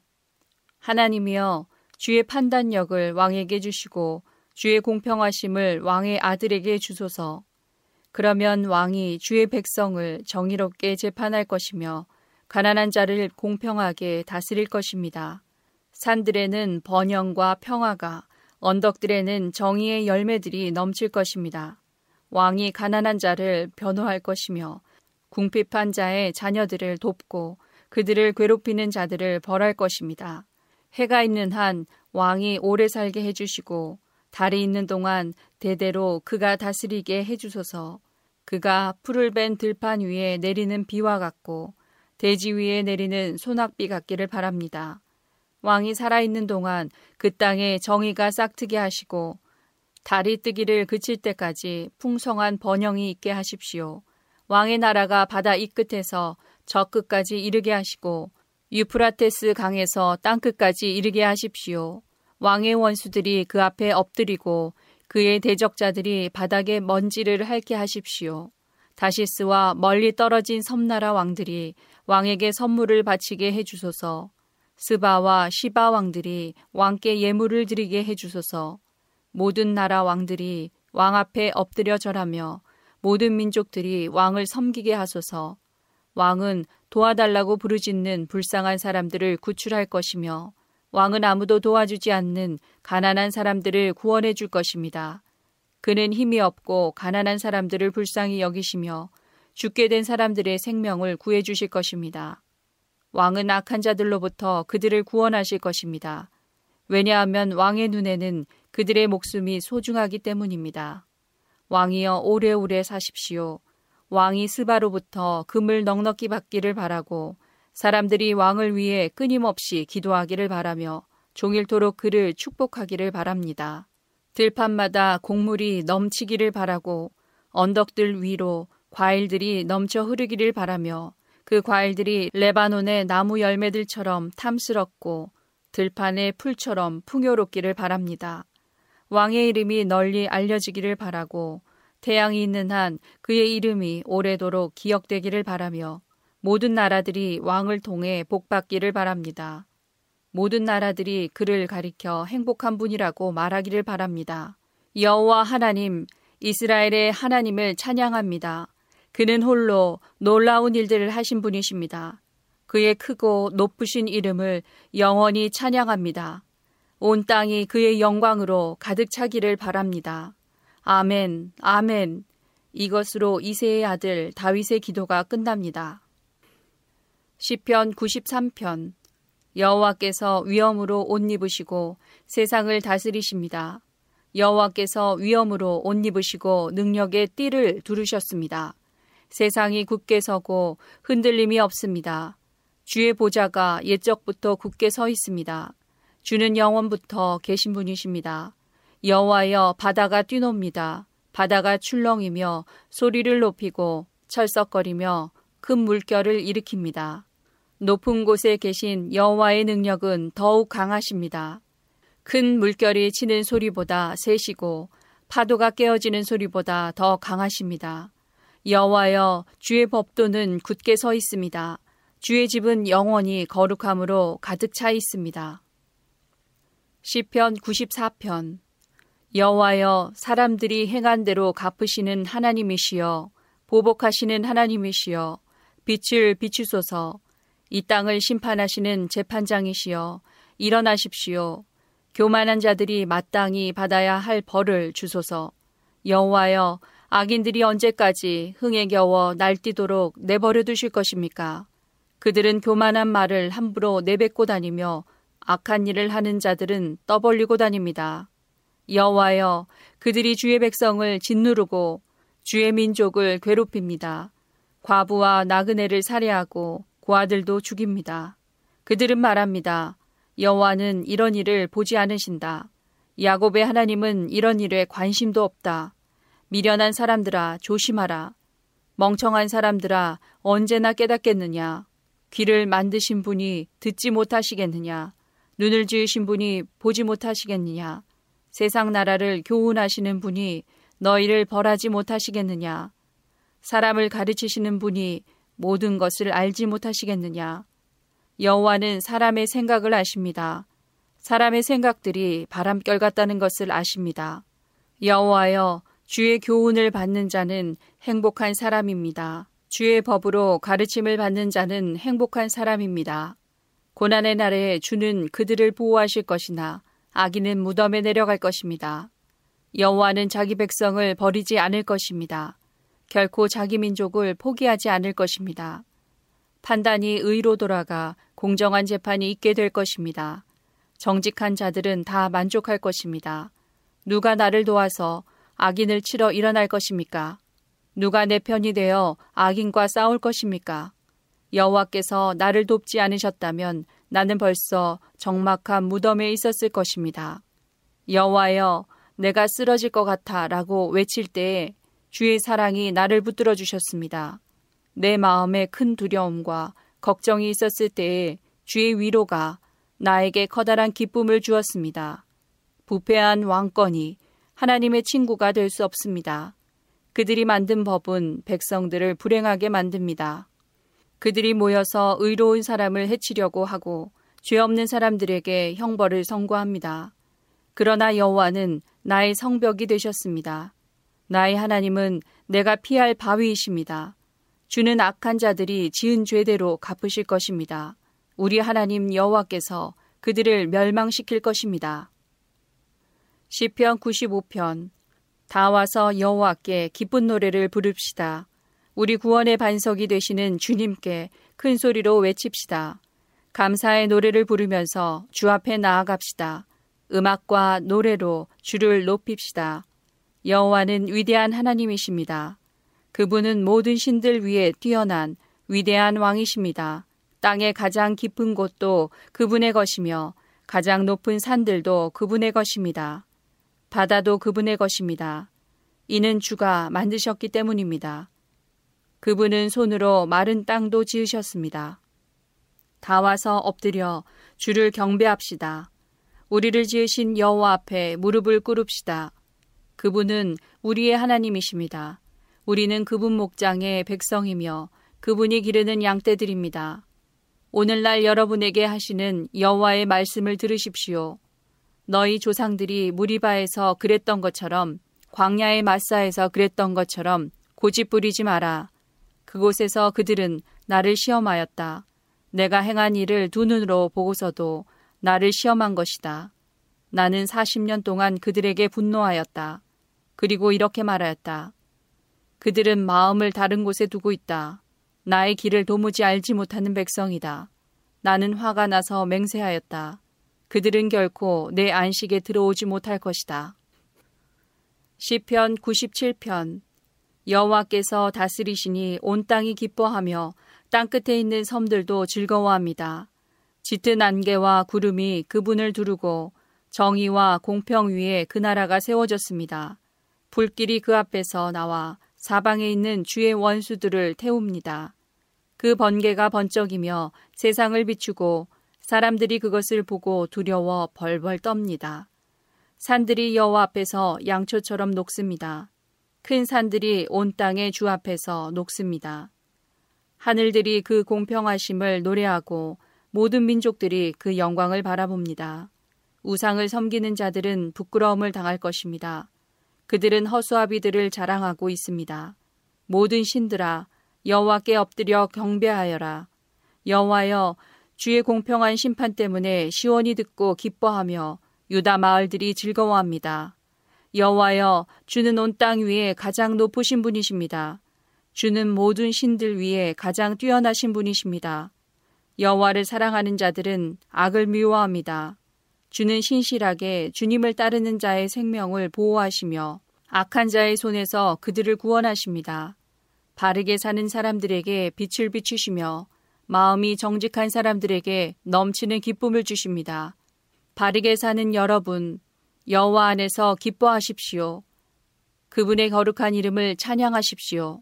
하나님이여 주의 판단력을 왕에게 주시고 주의 공평하심을 왕의 아들에게 주소서. 그러면 왕이 주의 백성을 정의롭게 재판할 것이며 가난한 자를 공평하게 다스릴 것입니다. 산들에는 번영과 평화가 언덕들에는 정의의 열매들이 넘칠 것입니다. 왕이 가난한 자를 변호할 것이며 궁핍한 자의 자녀들을 돕고 그들을 괴롭히는 자들을 벌할 것입니다. 해가 있는 한 왕이 오래 살게 해주시고 달이 있는 동안 대대로 그가 다스리게 해주소서. 그가 풀을 벤 들판 위에 내리는 비와 같고 대지 위에 내리는 소낙비 같기를 바랍니다. 왕이 살아있는 동안 그 땅에 정의가 싹트게 하시고 달이 뜨기를 그칠 때까지 풍성한 번영이 있게 하십시오. 왕의 나라가 바다 이 끝에서 저 끝까지 이르게 하시고 유프라테스 강에서 땅 끝까지 이르게 하십시오. 왕의 원수들이 그 앞에 엎드리고 그의 대적자들이 바닥에 먼지를 핥게 하십시오. 다시스와 멀리 떨어진 섬나라 왕들이 왕에게 선물을 바치게 해주소서. 스바와 시바 왕들이 왕께 예물을 드리게 해주소서. 모든 나라 왕들이 왕 앞에 엎드려 절하며 모든 민족들이 왕을 섬기게 하소서. 왕은 도와달라고 부르짖는 불쌍한 사람들을 구출할 것이며 왕은 아무도 도와주지 않는 가난한 사람들을 구원해 줄 것입니다. 그는 힘이 없고 가난한 사람들을 불쌍히 여기시며 죽게 된 사람들의 생명을 구해 주실 것입니다. 왕은 악한 자들로부터 그들을 구원하실 것입니다. 왜냐하면 왕의 눈에는 그들의 목숨이 소중하기 때문입니다. 왕이여 오래오래 사십시오. 왕이 스바로부터 금을 넉넉히 받기를 바라고 사람들이 왕을 위해 끊임없이 기도하기를 바라며 종일토록 그를 축복하기를 바랍니다. 들판마다 곡물이 넘치기를 바라고 언덕들 위로 과일들이 넘쳐 흐르기를 바라며 그 과일들이 레바논의 나무 열매들처럼 탐스럽고 들판의 풀처럼 풍요롭기를 바랍니다. 왕의 이름이 널리 알려지기를 바라고 태양이 있는 한 그의 이름이 오래도록 기억되기를 바라며 모든 나라들이 왕을 통해 복받기를 바랍니다. 모든 나라들이 그를 가리켜 행복한 분이라고 말하기를 바랍니다. 여호와 하나님, 이스라엘의 하나님을 찬양합니다. 그는 홀로 놀라운 일들을 하신 분이십니다. 그의 크고 높으신 이름을 영원히 찬양합니다. 온 땅이 그의 영광으로 가득 차기를 바랍니다. 아멘, 아멘. 이것으로 이세의 아들 다윗의 기도가 끝납니다. 시편 93편 여호와께서 위엄으로 옷 입으시고 세상을 다스리십니다. 여호와께서 위엄으로 옷 입으시고 능력의 띠를 두르셨습니다. 세상이 굳게 서고 흔들림이 없습니다. 주의 보좌가 옛적부터 굳게 서 있습니다. 주는 영원부터 계신 분이십니다. 여호와여 바다가 뛰놉니다. 바다가 출렁이며 소리를 높이고 철썩거리며 큰 물결을 일으킵니다. 높은 곳에 계신 여호와의 능력은 더욱 강하십니다. 큰 물결이 치는 소리보다 세시고 파도가 깨어지는 소리보다 더 강하십니다. 여호와여 주의 법도는 굳게 서 있습니다. 주의 집은 영원히 거룩함으로 가득 차 있습니다. 시편 94편 여호와여 사람들이 행한 대로 갚으시는 하나님이시여 보복하시는 하나님이시여 빛을 비추소서 이 땅을 심판하시는 재판장이시여 일어나십시오. 교만한 자들이 마땅히 받아야 할 벌을 주소서. 여호와여 악인들이 언제까지 흥에 겨워 날뛰도록 내버려 두실 것입니까? 그들은 교만한 말을 함부로 내뱉고 다니며 악한 일을 하는 자들은 떠벌리고 다닙니다. 여호와여 그들이 주의 백성을 짓누르고 주의 민족을 괴롭힙니다. 과부와 나그네를 살해하고 고아들도 죽입니다. 그들은 말합니다. 여호와는 이런 일을 보지 않으신다. 야곱의 하나님은 이런 일에 관심도 없다. 미련한 사람들아 조심하라. 멍청한 사람들아 언제나 깨닫겠느냐. 귀를 만드신 분이 듣지 못하시겠느냐. 눈을 지으신 분이 보지 못하시겠느냐. 세상 나라를 교훈하시는 분이 너희를 벌하지 못하시겠느냐. 사람을 가르치시는 분이 모든 것을 알지 못하시겠느냐? 여호와는 사람의 생각을 아십니다. 사람의 생각들이 바람결 같다는 것을 아십니다. 여호와여 주의 교훈을 받는 자는 행복한 사람입니다. 주의 법으로 가르침을 받는 자는 행복한 사람입니다. 고난의 날에 주는 그들을 보호하실 것이나 악인은 무덤에 내려갈 것입니다. 여호와는 자기 백성을 버리지 않을 것입니다. 결코 자기 민족을 포기하지 않을 것입니다. 판단이 의로 돌아가 공정한 재판이 있게 될 것입니다. 정직한 자들은 다 만족할 것입니다. 누가 나를 도와서 악인을 치러 일어날 것입니까? 누가 내 편이 되어 악인과 싸울 것입니까? 여호와께서 나를 돕지 않으셨다면 나는 벌써 적막한 무덤에 있었을 것입니다. 여호와여, 내가 쓰러질 것 같아라고 외칠 때에 주의 사랑이 나를 붙들어 주셨습니다. 내 마음에 큰 두려움과 걱정이 있었을 때에 주의 위로가 나에게 커다란 기쁨을 주었습니다. 부패한 왕권이 하나님의 친구가 될 수 없습니다. 그들이 만든 법은 백성들을 불행하게 만듭니다. 그들이 모여서 의로운 사람을 해치려고 하고 죄 없는 사람들에게 형벌을 선고합니다. 그러나 여호와는 나의 성벽이 되셨습니다. 나의 하나님은 내가 피할 바위이십니다. 주는 악한 자들이 지은 죄대로 갚으실 것입니다. 우리 하나님 여호와께서 그들을 멸망시킬 것입니다. 시편 95편 다 와서 여호와께 기쁜 노래를 부릅시다. 우리 구원의 반석이 되시는 주님께 큰 소리로 외칩시다. 감사의 노래를 부르면서 주 앞에 나아갑시다. 음악과 노래로 주를 높입시다. 여호와는 위대한 하나님이십니다. 그분은 모든 신들 위에 뛰어난 위대한 왕이십니다. 땅의 가장 깊은 곳도 그분의 것이며 가장 높은 산들도 그분의 것입니다. 바다도 그분의 것입니다. 이는 주가 만드셨기 때문입니다. 그분은 손으로 마른 땅도 지으셨습니다. 다 와서 엎드려 주를 경배합시다. 우리를 지으신 여호와 앞에 무릎을 꿇읍시다. 그분은 우리의 하나님이십니다. 우리는 그분 목장의 백성이며 그분이 기르는 양떼들입니다. 오늘날 여러분에게 하시는 여호와의 말씀을 들으십시오. 너희 조상들이 무리바에서 그랬던 것처럼 광야의 마사에서 그랬던 것처럼 고집 부리지 마라. 그곳에서 그들은 나를 시험하였다. 내가 행한 일을 두 눈으로 보고서도 나를 시험한 것이다. 나는 40년 동안 그들에게 분노하였다. 그리고 이렇게 말하였다. 그들은 마음을 다른 곳에 두고 있다. 나의 길을 도무지 알지 못하는 백성이다. 나는 화가 나서 맹세하였다. 그들은 결코 내 안식에 들어오지 못할 것이다. 시편 97편 여호와께서 다스리시니 온 땅이 기뻐하며 땅 끝에 있는 섬들도 즐거워합니다. 짙은 안개와 구름이 그분을 두르고 정의와 공평 위에 그 나라가 세워졌습니다. 불길이 그 앞에서 나와 사방에 있는 주의 원수들을 태웁니다. 그 번개가 번쩍이며 세상을 비추고 사람들이 그것을 보고 두려워 벌벌 떱니다. 산들이 여호와 앞에서 양초처럼 녹습니다. 큰 산들이 온 땅의 주 앞에서 녹습니다. 하늘들이 그 공평하심을 노래하고 모든 민족들이 그 영광을 바라봅니다. 우상을 섬기는 자들은 부끄러움을 당할 것입니다. 그들은 허수아비들을 자랑하고 있습니다. 모든 신들아 여호와께 엎드려 경배하여라. 여호와여 주의 공평한 심판 때문에 시원이 듣고 기뻐하며 유다 마을들이 즐거워합니다. 여호와여 주는 온 땅 위에 가장 높으신 분이십니다. 주는 모든 신들 위에 가장 뛰어나신 분이십니다. 여호와를 사랑하는 자들은 악을 미워합니다. 주는 신실하게 주님을 따르는 자의 생명을 보호하시며 악한 자의 손에서 그들을 구원하십니다. 바르게 사는 사람들에게 빛을 비추시며 마음이 정직한 사람들에게 넘치는 기쁨을 주십니다. 바르게 사는 여러분, 여호와 안에서 기뻐하십시오. 그분의 거룩한 이름을 찬양하십시오.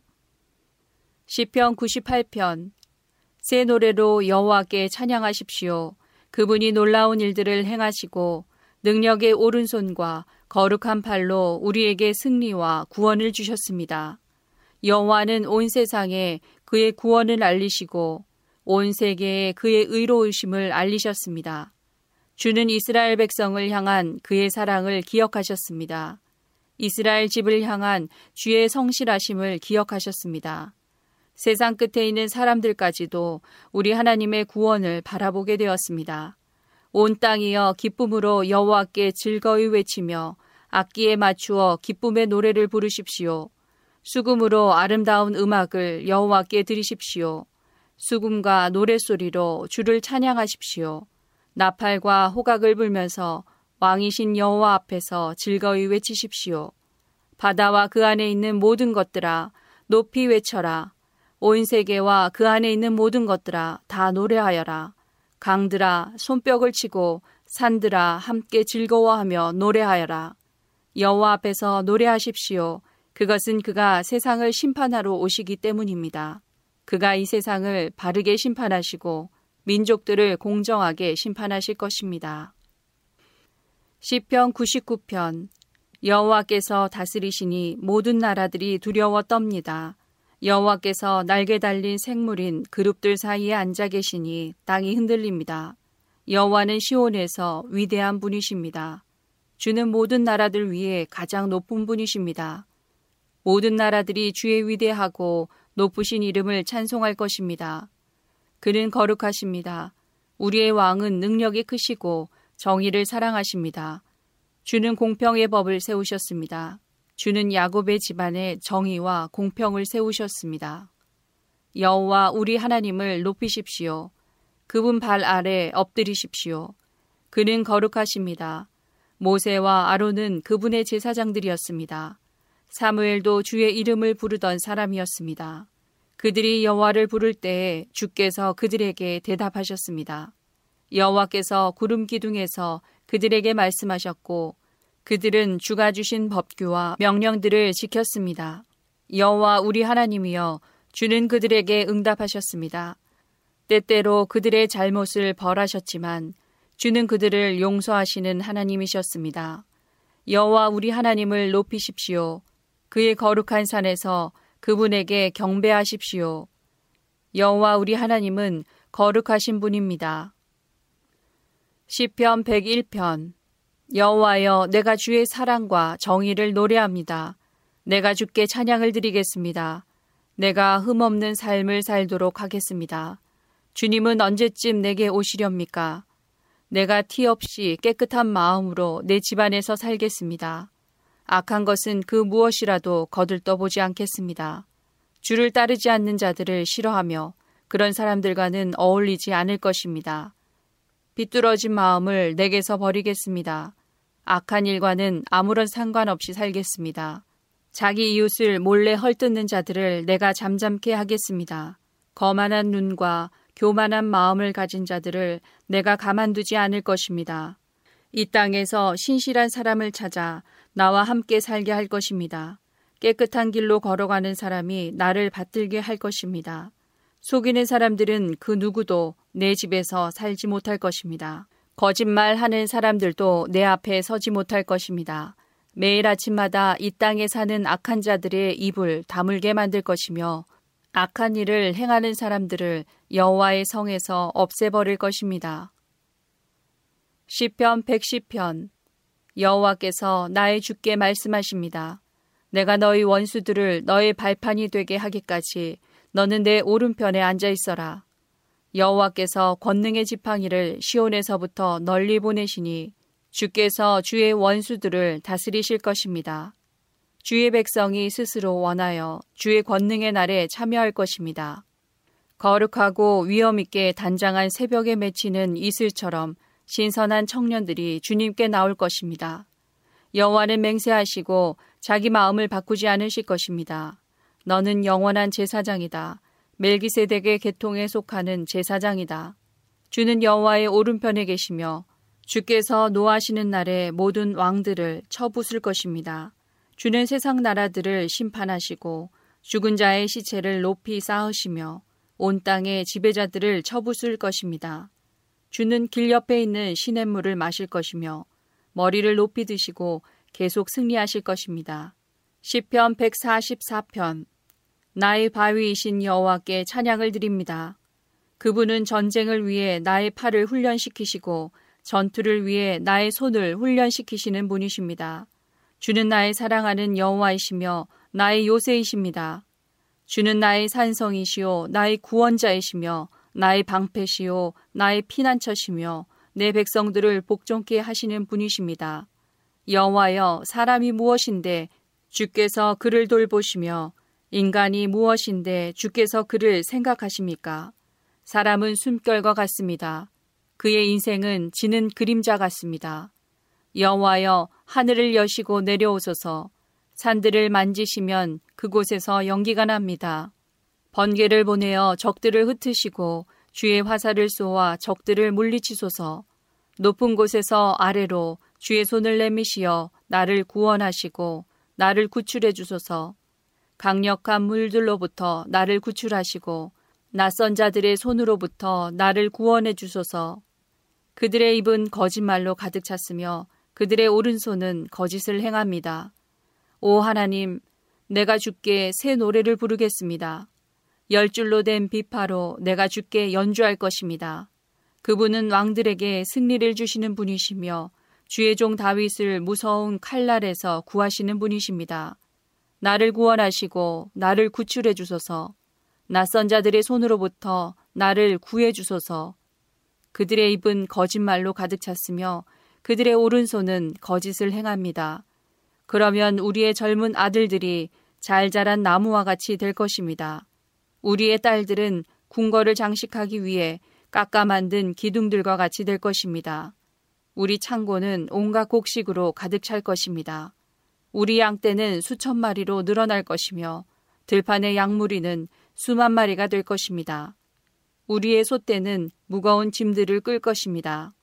시편 98편 새 노래로 여호와께 찬양하십시오. 그분이 놀라운 일들을 행하시고 능력의 오른손과 거룩한 팔로 우리에게 승리와 구원을 주셨습니다. 여호와는 온 세상에 그의 구원을 알리시고 온 세계에 그의 의로우심을 알리셨습니다. 주는 이스라엘 백성을 향한 그의 사랑을 기억하셨습니다. 이스라엘 집을 향한 주의 성실하심을 기억하셨습니다. 세상 끝에 있는 사람들까지도 우리 하나님의 구원을 바라보게 되었습니다. 온 땅이여 기쁨으로 여호와께 즐거이 외치며 악기에 맞추어 기쁨의 노래를 부르십시오. 수금으로 아름다운 음악을 여호와께 드리십시오. 수금과 노랫소리로 주를 찬양하십시오. 나팔과 호각을 불면서 왕이신 여호와 앞에서 즐거이 외치십시오. 바다와 그 안에 있는 모든 것들아 높이 외쳐라. 온 세계와 그 안에 있는 모든 것들아 다 노래하여라. 강들아 손뼉을 치고 산들아 함께 즐거워하며 노래하여라. 여호와 앞에서 노래하십시오. 그것은 그가 세상을 심판하러 오시기 때문입니다. 그가 이 세상을 바르게 심판하시고 민족들을 공정하게 심판하실 것입니다. 시편 99편 여호와께서 다스리시니 모든 나라들이 두려워 떱니다. 여호와께서 날개 달린 생물인 그룹들 사이에 앉아 계시니 땅이 흔들립니다. 여호와는 시온에서 위대한 분이십니다. 주는 모든 나라들 위에 가장 높은 분이십니다. 모든 나라들이 주의 위대하고 높으신 이름을 찬송할 것입니다. 그는 거룩하십니다. 우리의 왕은 능력이 크시고 정의를 사랑하십니다. 주는 공평의 법을 세우셨습니다. 주는 야곱의 집안에 정의와 공평을 세우셨습니다. 여호와 우리 하나님을 높이십시오. 그분 발 아래 엎드리십시오. 그는 거룩하십니다. 모세와 아론은 그분의 제사장들이었습니다. 사무엘도 주의 이름을 부르던 사람이었습니다. 그들이 여호와를 부를 때에 주께서 그들에게 대답하셨습니다. 여호와께서 구름 기둥에서 그들에게 말씀하셨고 그들은 주가 주신 법규와 명령들을 지켰습니다. 여호와 우리 하나님이여 주는 그들에게 응답하셨습니다. 때때로 그들의 잘못을 벌하셨지만 주는 그들을 용서하시는 하나님이셨습니다. 여호와 우리 하나님을 높이십시오. 그의 거룩한 산에서 그분에게 경배하십시오. 여호와 우리 하나님은 거룩하신 분입니다. 시편 101편 여호와여 내가 주의 사랑과 정의를 노래합니다. 내가 주께 찬양을 드리겠습니다. 내가 흠없는 삶을 살도록 하겠습니다. 주님은 언제쯤 내게 오시렵니까? 내가 티 없이 깨끗한 마음으로 내 집안에서 살겠습니다. 악한 것은 그 무엇이라도 거들떠보지 않겠습니다. 주를 따르지 않는 자들을 싫어하며 그런 사람들과는 어울리지 않을 것입니다. 비뚤어진 마음을 내게서 버리겠습니다. 악한 일과는 아무런 상관없이 살겠습니다. 자기 이웃을 몰래 헐뜯는 자들을 내가 잠잠케 하겠습니다. 거만한 눈과 교만한 마음을 가진 자들을 내가 가만두지 않을 것입니다. 이 땅에서 신실한 사람을 찾아 나와 함께 살게 할 것입니다. 깨끗한 길로 걸어가는 사람이 나를 받들게 할 것입니다. 속이는 사람들은 그 누구도 내 집에서 살지 못할 것입니다. 거짓말 하는 사람들도 내 앞에 서지 못할 것입니다. 매일 아침마다 이 땅에 사는 악한 자들의 입을 다물게 만들 것이며 악한 일을 행하는 사람들을 여호와의 성에서 없애버릴 것입니다. 시편 110편 여호와께서 나의 주께 말씀하십니다. 내가 너희 원수들을 너의 발판이 되게 하기까지 너는 내 오른편에 앉아 있어라. 여호와께서 권능의 지팡이를 시온에서부터 널리 보내시니 주께서 주의 원수들을 다스리실 것입니다. 주의 백성이 스스로 원하여 주의 권능의 날에 참여할 것입니다. 거룩하고 위엄 있게 단장한 새벽에 맺히는 이슬처럼 신선한 청년들이 주님께 나올 것입니다. 여호와는 맹세하시고 자기 마음을 바꾸지 않으실 것입니다. 너는 영원한 제사장이다. 멜기세덱의 계통에 속하는 제사장이다. 주는 여호와의 오른편에 계시며 주께서 노하시는 날에 모든 왕들을 쳐부술 것입니다. 주는 세상 나라들을 심판하시고 죽은 자의 시체를 높이 쌓으시며 온 땅의 지배자들을 쳐부술 것입니다. 주는 길 옆에 있는 시냇물을 마실 것이며 머리를 높이 드시고 계속 승리하실 것입니다. 시편 144편 나의 바위이신 여호와께 찬양을 드립니다. 그분은 전쟁을 위해 나의 팔을 훈련시키시고 전투를 위해 나의 손을 훈련시키시는 분이십니다. 주는 나의 사랑하는 여호와이시며 나의 요새이십니다. 주는 나의 산성이시요 나의 구원자이시며 나의 방패시요 나의 피난처시며 내 백성들을 복종케 하시는 분이십니다. 여호와여 사람이 무엇인데 주께서 그를 돌보시며 인간이 무엇인데 주께서 그를 생각하십니까? 사람은 숨결과 같습니다. 그의 인생은 지는 그림자 같습니다. 여호와여 하늘을 여시고 내려오소서 산들을 만지시면 그곳에서 연기가 납니다. 번개를 보내어 적들을 흩으시고 주의 화살을 쏘아 적들을 물리치소서 높은 곳에서 아래로 주의 손을 내미시어 나를 구원하시고 나를 구출해 주소서 강력한 물들로부터 나를 구출하시고 낯선 자들의 손으로부터 나를 구원해 주소서 그들의 입은 거짓말로 가득 찼으며 그들의 오른손은 거짓을 행합니다. 오 하나님, 내가 주께 새 노래를 부르겠습니다. 열 줄로 된 비파로 내가 주께 연주할 것입니다. 그분은 왕들에게 승리를 주시는 분이시며 주의 종 다윗을 무서운 칼날에서 구하시는 분이십니다. 나를 구원하시고 나를 구출해 주소서. 낯선 자들의 손으로부터 나를 구해 주소서. 그들의 입은 거짓말로 가득 찼으며 그들의 오른손은 거짓을 행합니다. 그러면 우리의 젊은 아들들이 잘 자란 나무와 같이 될 것입니다. 우리의 딸들은 궁궐을 장식하기 위해 깎아 만든 기둥들과 같이 될 것입니다. 우리 창고는 온갖 곡식으로 가득 찰 것입니다. 우리 양떼는 수천 마리로 늘어날 것이며 들판의 양무리는 수만 마리가 될 것입니다. 우리의 소떼는 무거운 짐들을 끌 것입니다.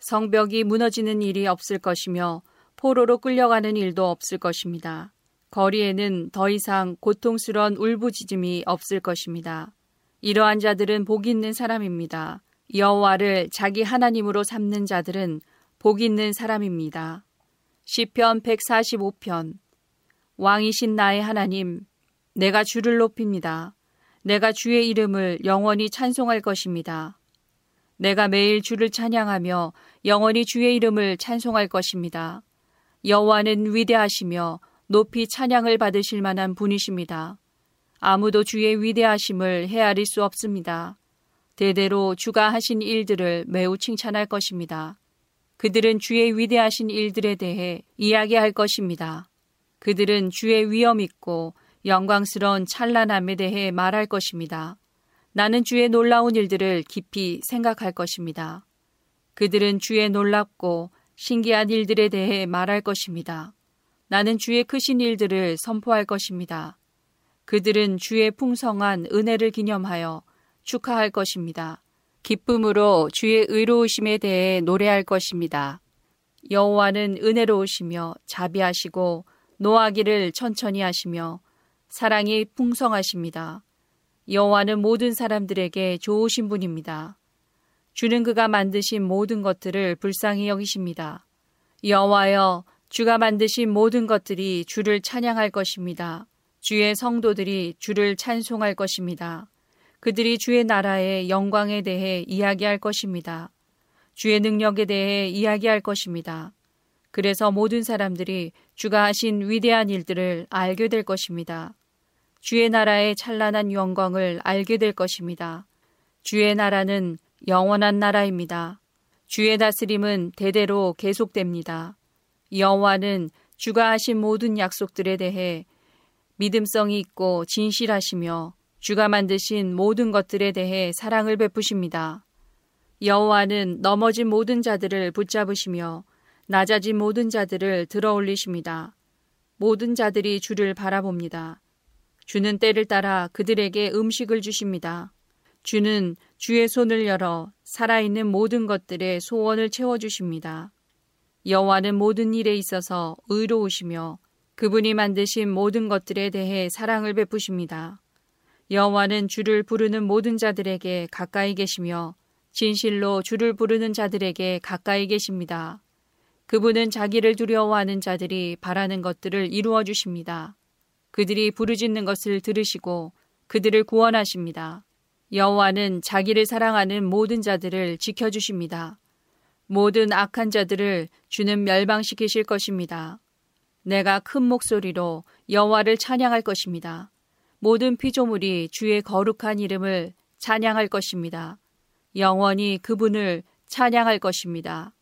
성벽이 무너지는 일이 없을 것이며 포로로 끌려가는 일도 없을 것입니다. 거리에는 더 이상 고통스러운 울부짖음이 없을 것입니다. 이러한 자들은 복 있는 사람입니다. 여호와를 자기 하나님으로 삼는 자들은 복 있는 사람입니다. 시편 145편 왕이신 나의 하나님 내가 주를 높입니다. 내가 주의 이름을 영원히 찬송할 것입니다. 내가 매일 주를 찬양하며 영원히 주의 이름을 찬송할 것입니다. 여호와는 위대하시며 높이 찬양을 받으실 만한 분이십니다. 아무도 주의 위대하심을 헤아릴 수 없습니다. 대대로 주가 하신 일들을 매우 칭찬할 것입니다. 그들은 주의 위대하신 일들에 대해 이야기할 것입니다. 그들은 주의 위엄 있고 영광스러운 찬란함에 대해 말할 것입니다. 나는 주의 놀라운 일들을 깊이 생각할 것입니다. 그들은 주의 놀랍고 신기한 일들에 대해 말할 것입니다. 나는 주의 크신 일들을 선포할 것입니다. 그들은 주의 풍성한 은혜를 기념하여 축하할 것입니다. 기쁨으로 주의 의로우심에 대해 노래할 것입니다. 여호와는 은혜로우시며 자비하시고 노하기를 천천히 하시며 사랑이 풍성하십니다. 여호와는 모든 사람들에게 좋으신 분입니다. 주는 그가 만드신 모든 것들을 불쌍히 여기십니다. 여호와여 주가 만드신 모든 것들이 주를 찬양할 것입니다. 주의 성도들이 주를 찬송할 것입니다. 그들이 주의 나라의 영광에 대해 이야기할 것입니다. 주의 능력에 대해 이야기할 것입니다. 그래서 모든 사람들이 주가 하신 위대한 일들을 알게 될 것입니다. 주의 나라의 찬란한 영광을 알게 될 것입니다. 주의 나라는 영원한 나라입니다. 주의 다스림은 대대로 계속됩니다. 여호와는 주가 하신 모든 약속들에 대해 믿음성이 있고 진실하시며 주가 만드신 모든 것들에 대해 사랑을 베푸십니다. 여호와는 넘어진 모든 자들을 붙잡으시며 낮아진 모든 자들을 들어 올리십니다. 모든 자들이 주를 바라봅니다. 주는 때를 따라 그들에게 음식을 주십니다. 주는 주의 손을 열어 살아있는 모든 것들의 소원을 채워주십니다. 여호와는 모든 일에 있어서 의로우시며 그분이 만드신 모든 것들에 대해 사랑을 베푸십니다. 여호와는 주를 부르는 모든 자들에게 가까이 계시며 진실로 주를 부르는 자들에게 가까이 계십니다. 그분은 자기를 두려워하는 자들이 바라는 것들을 이루어 주십니다. 그들이 부르짖는 것을 들으시고 그들을 구원하십니다. 여호와는 자기를 사랑하는 모든 자들을 지켜 주십니다. 모든 악한 자들을 주는 멸망시키실 것입니다. 내가 큰 목소리로 여호와를 찬양할 것입니다. 모든 피조물이 주의 거룩한 이름을 찬양할 것입니다. 영원히 그분을 찬양할 것입니다.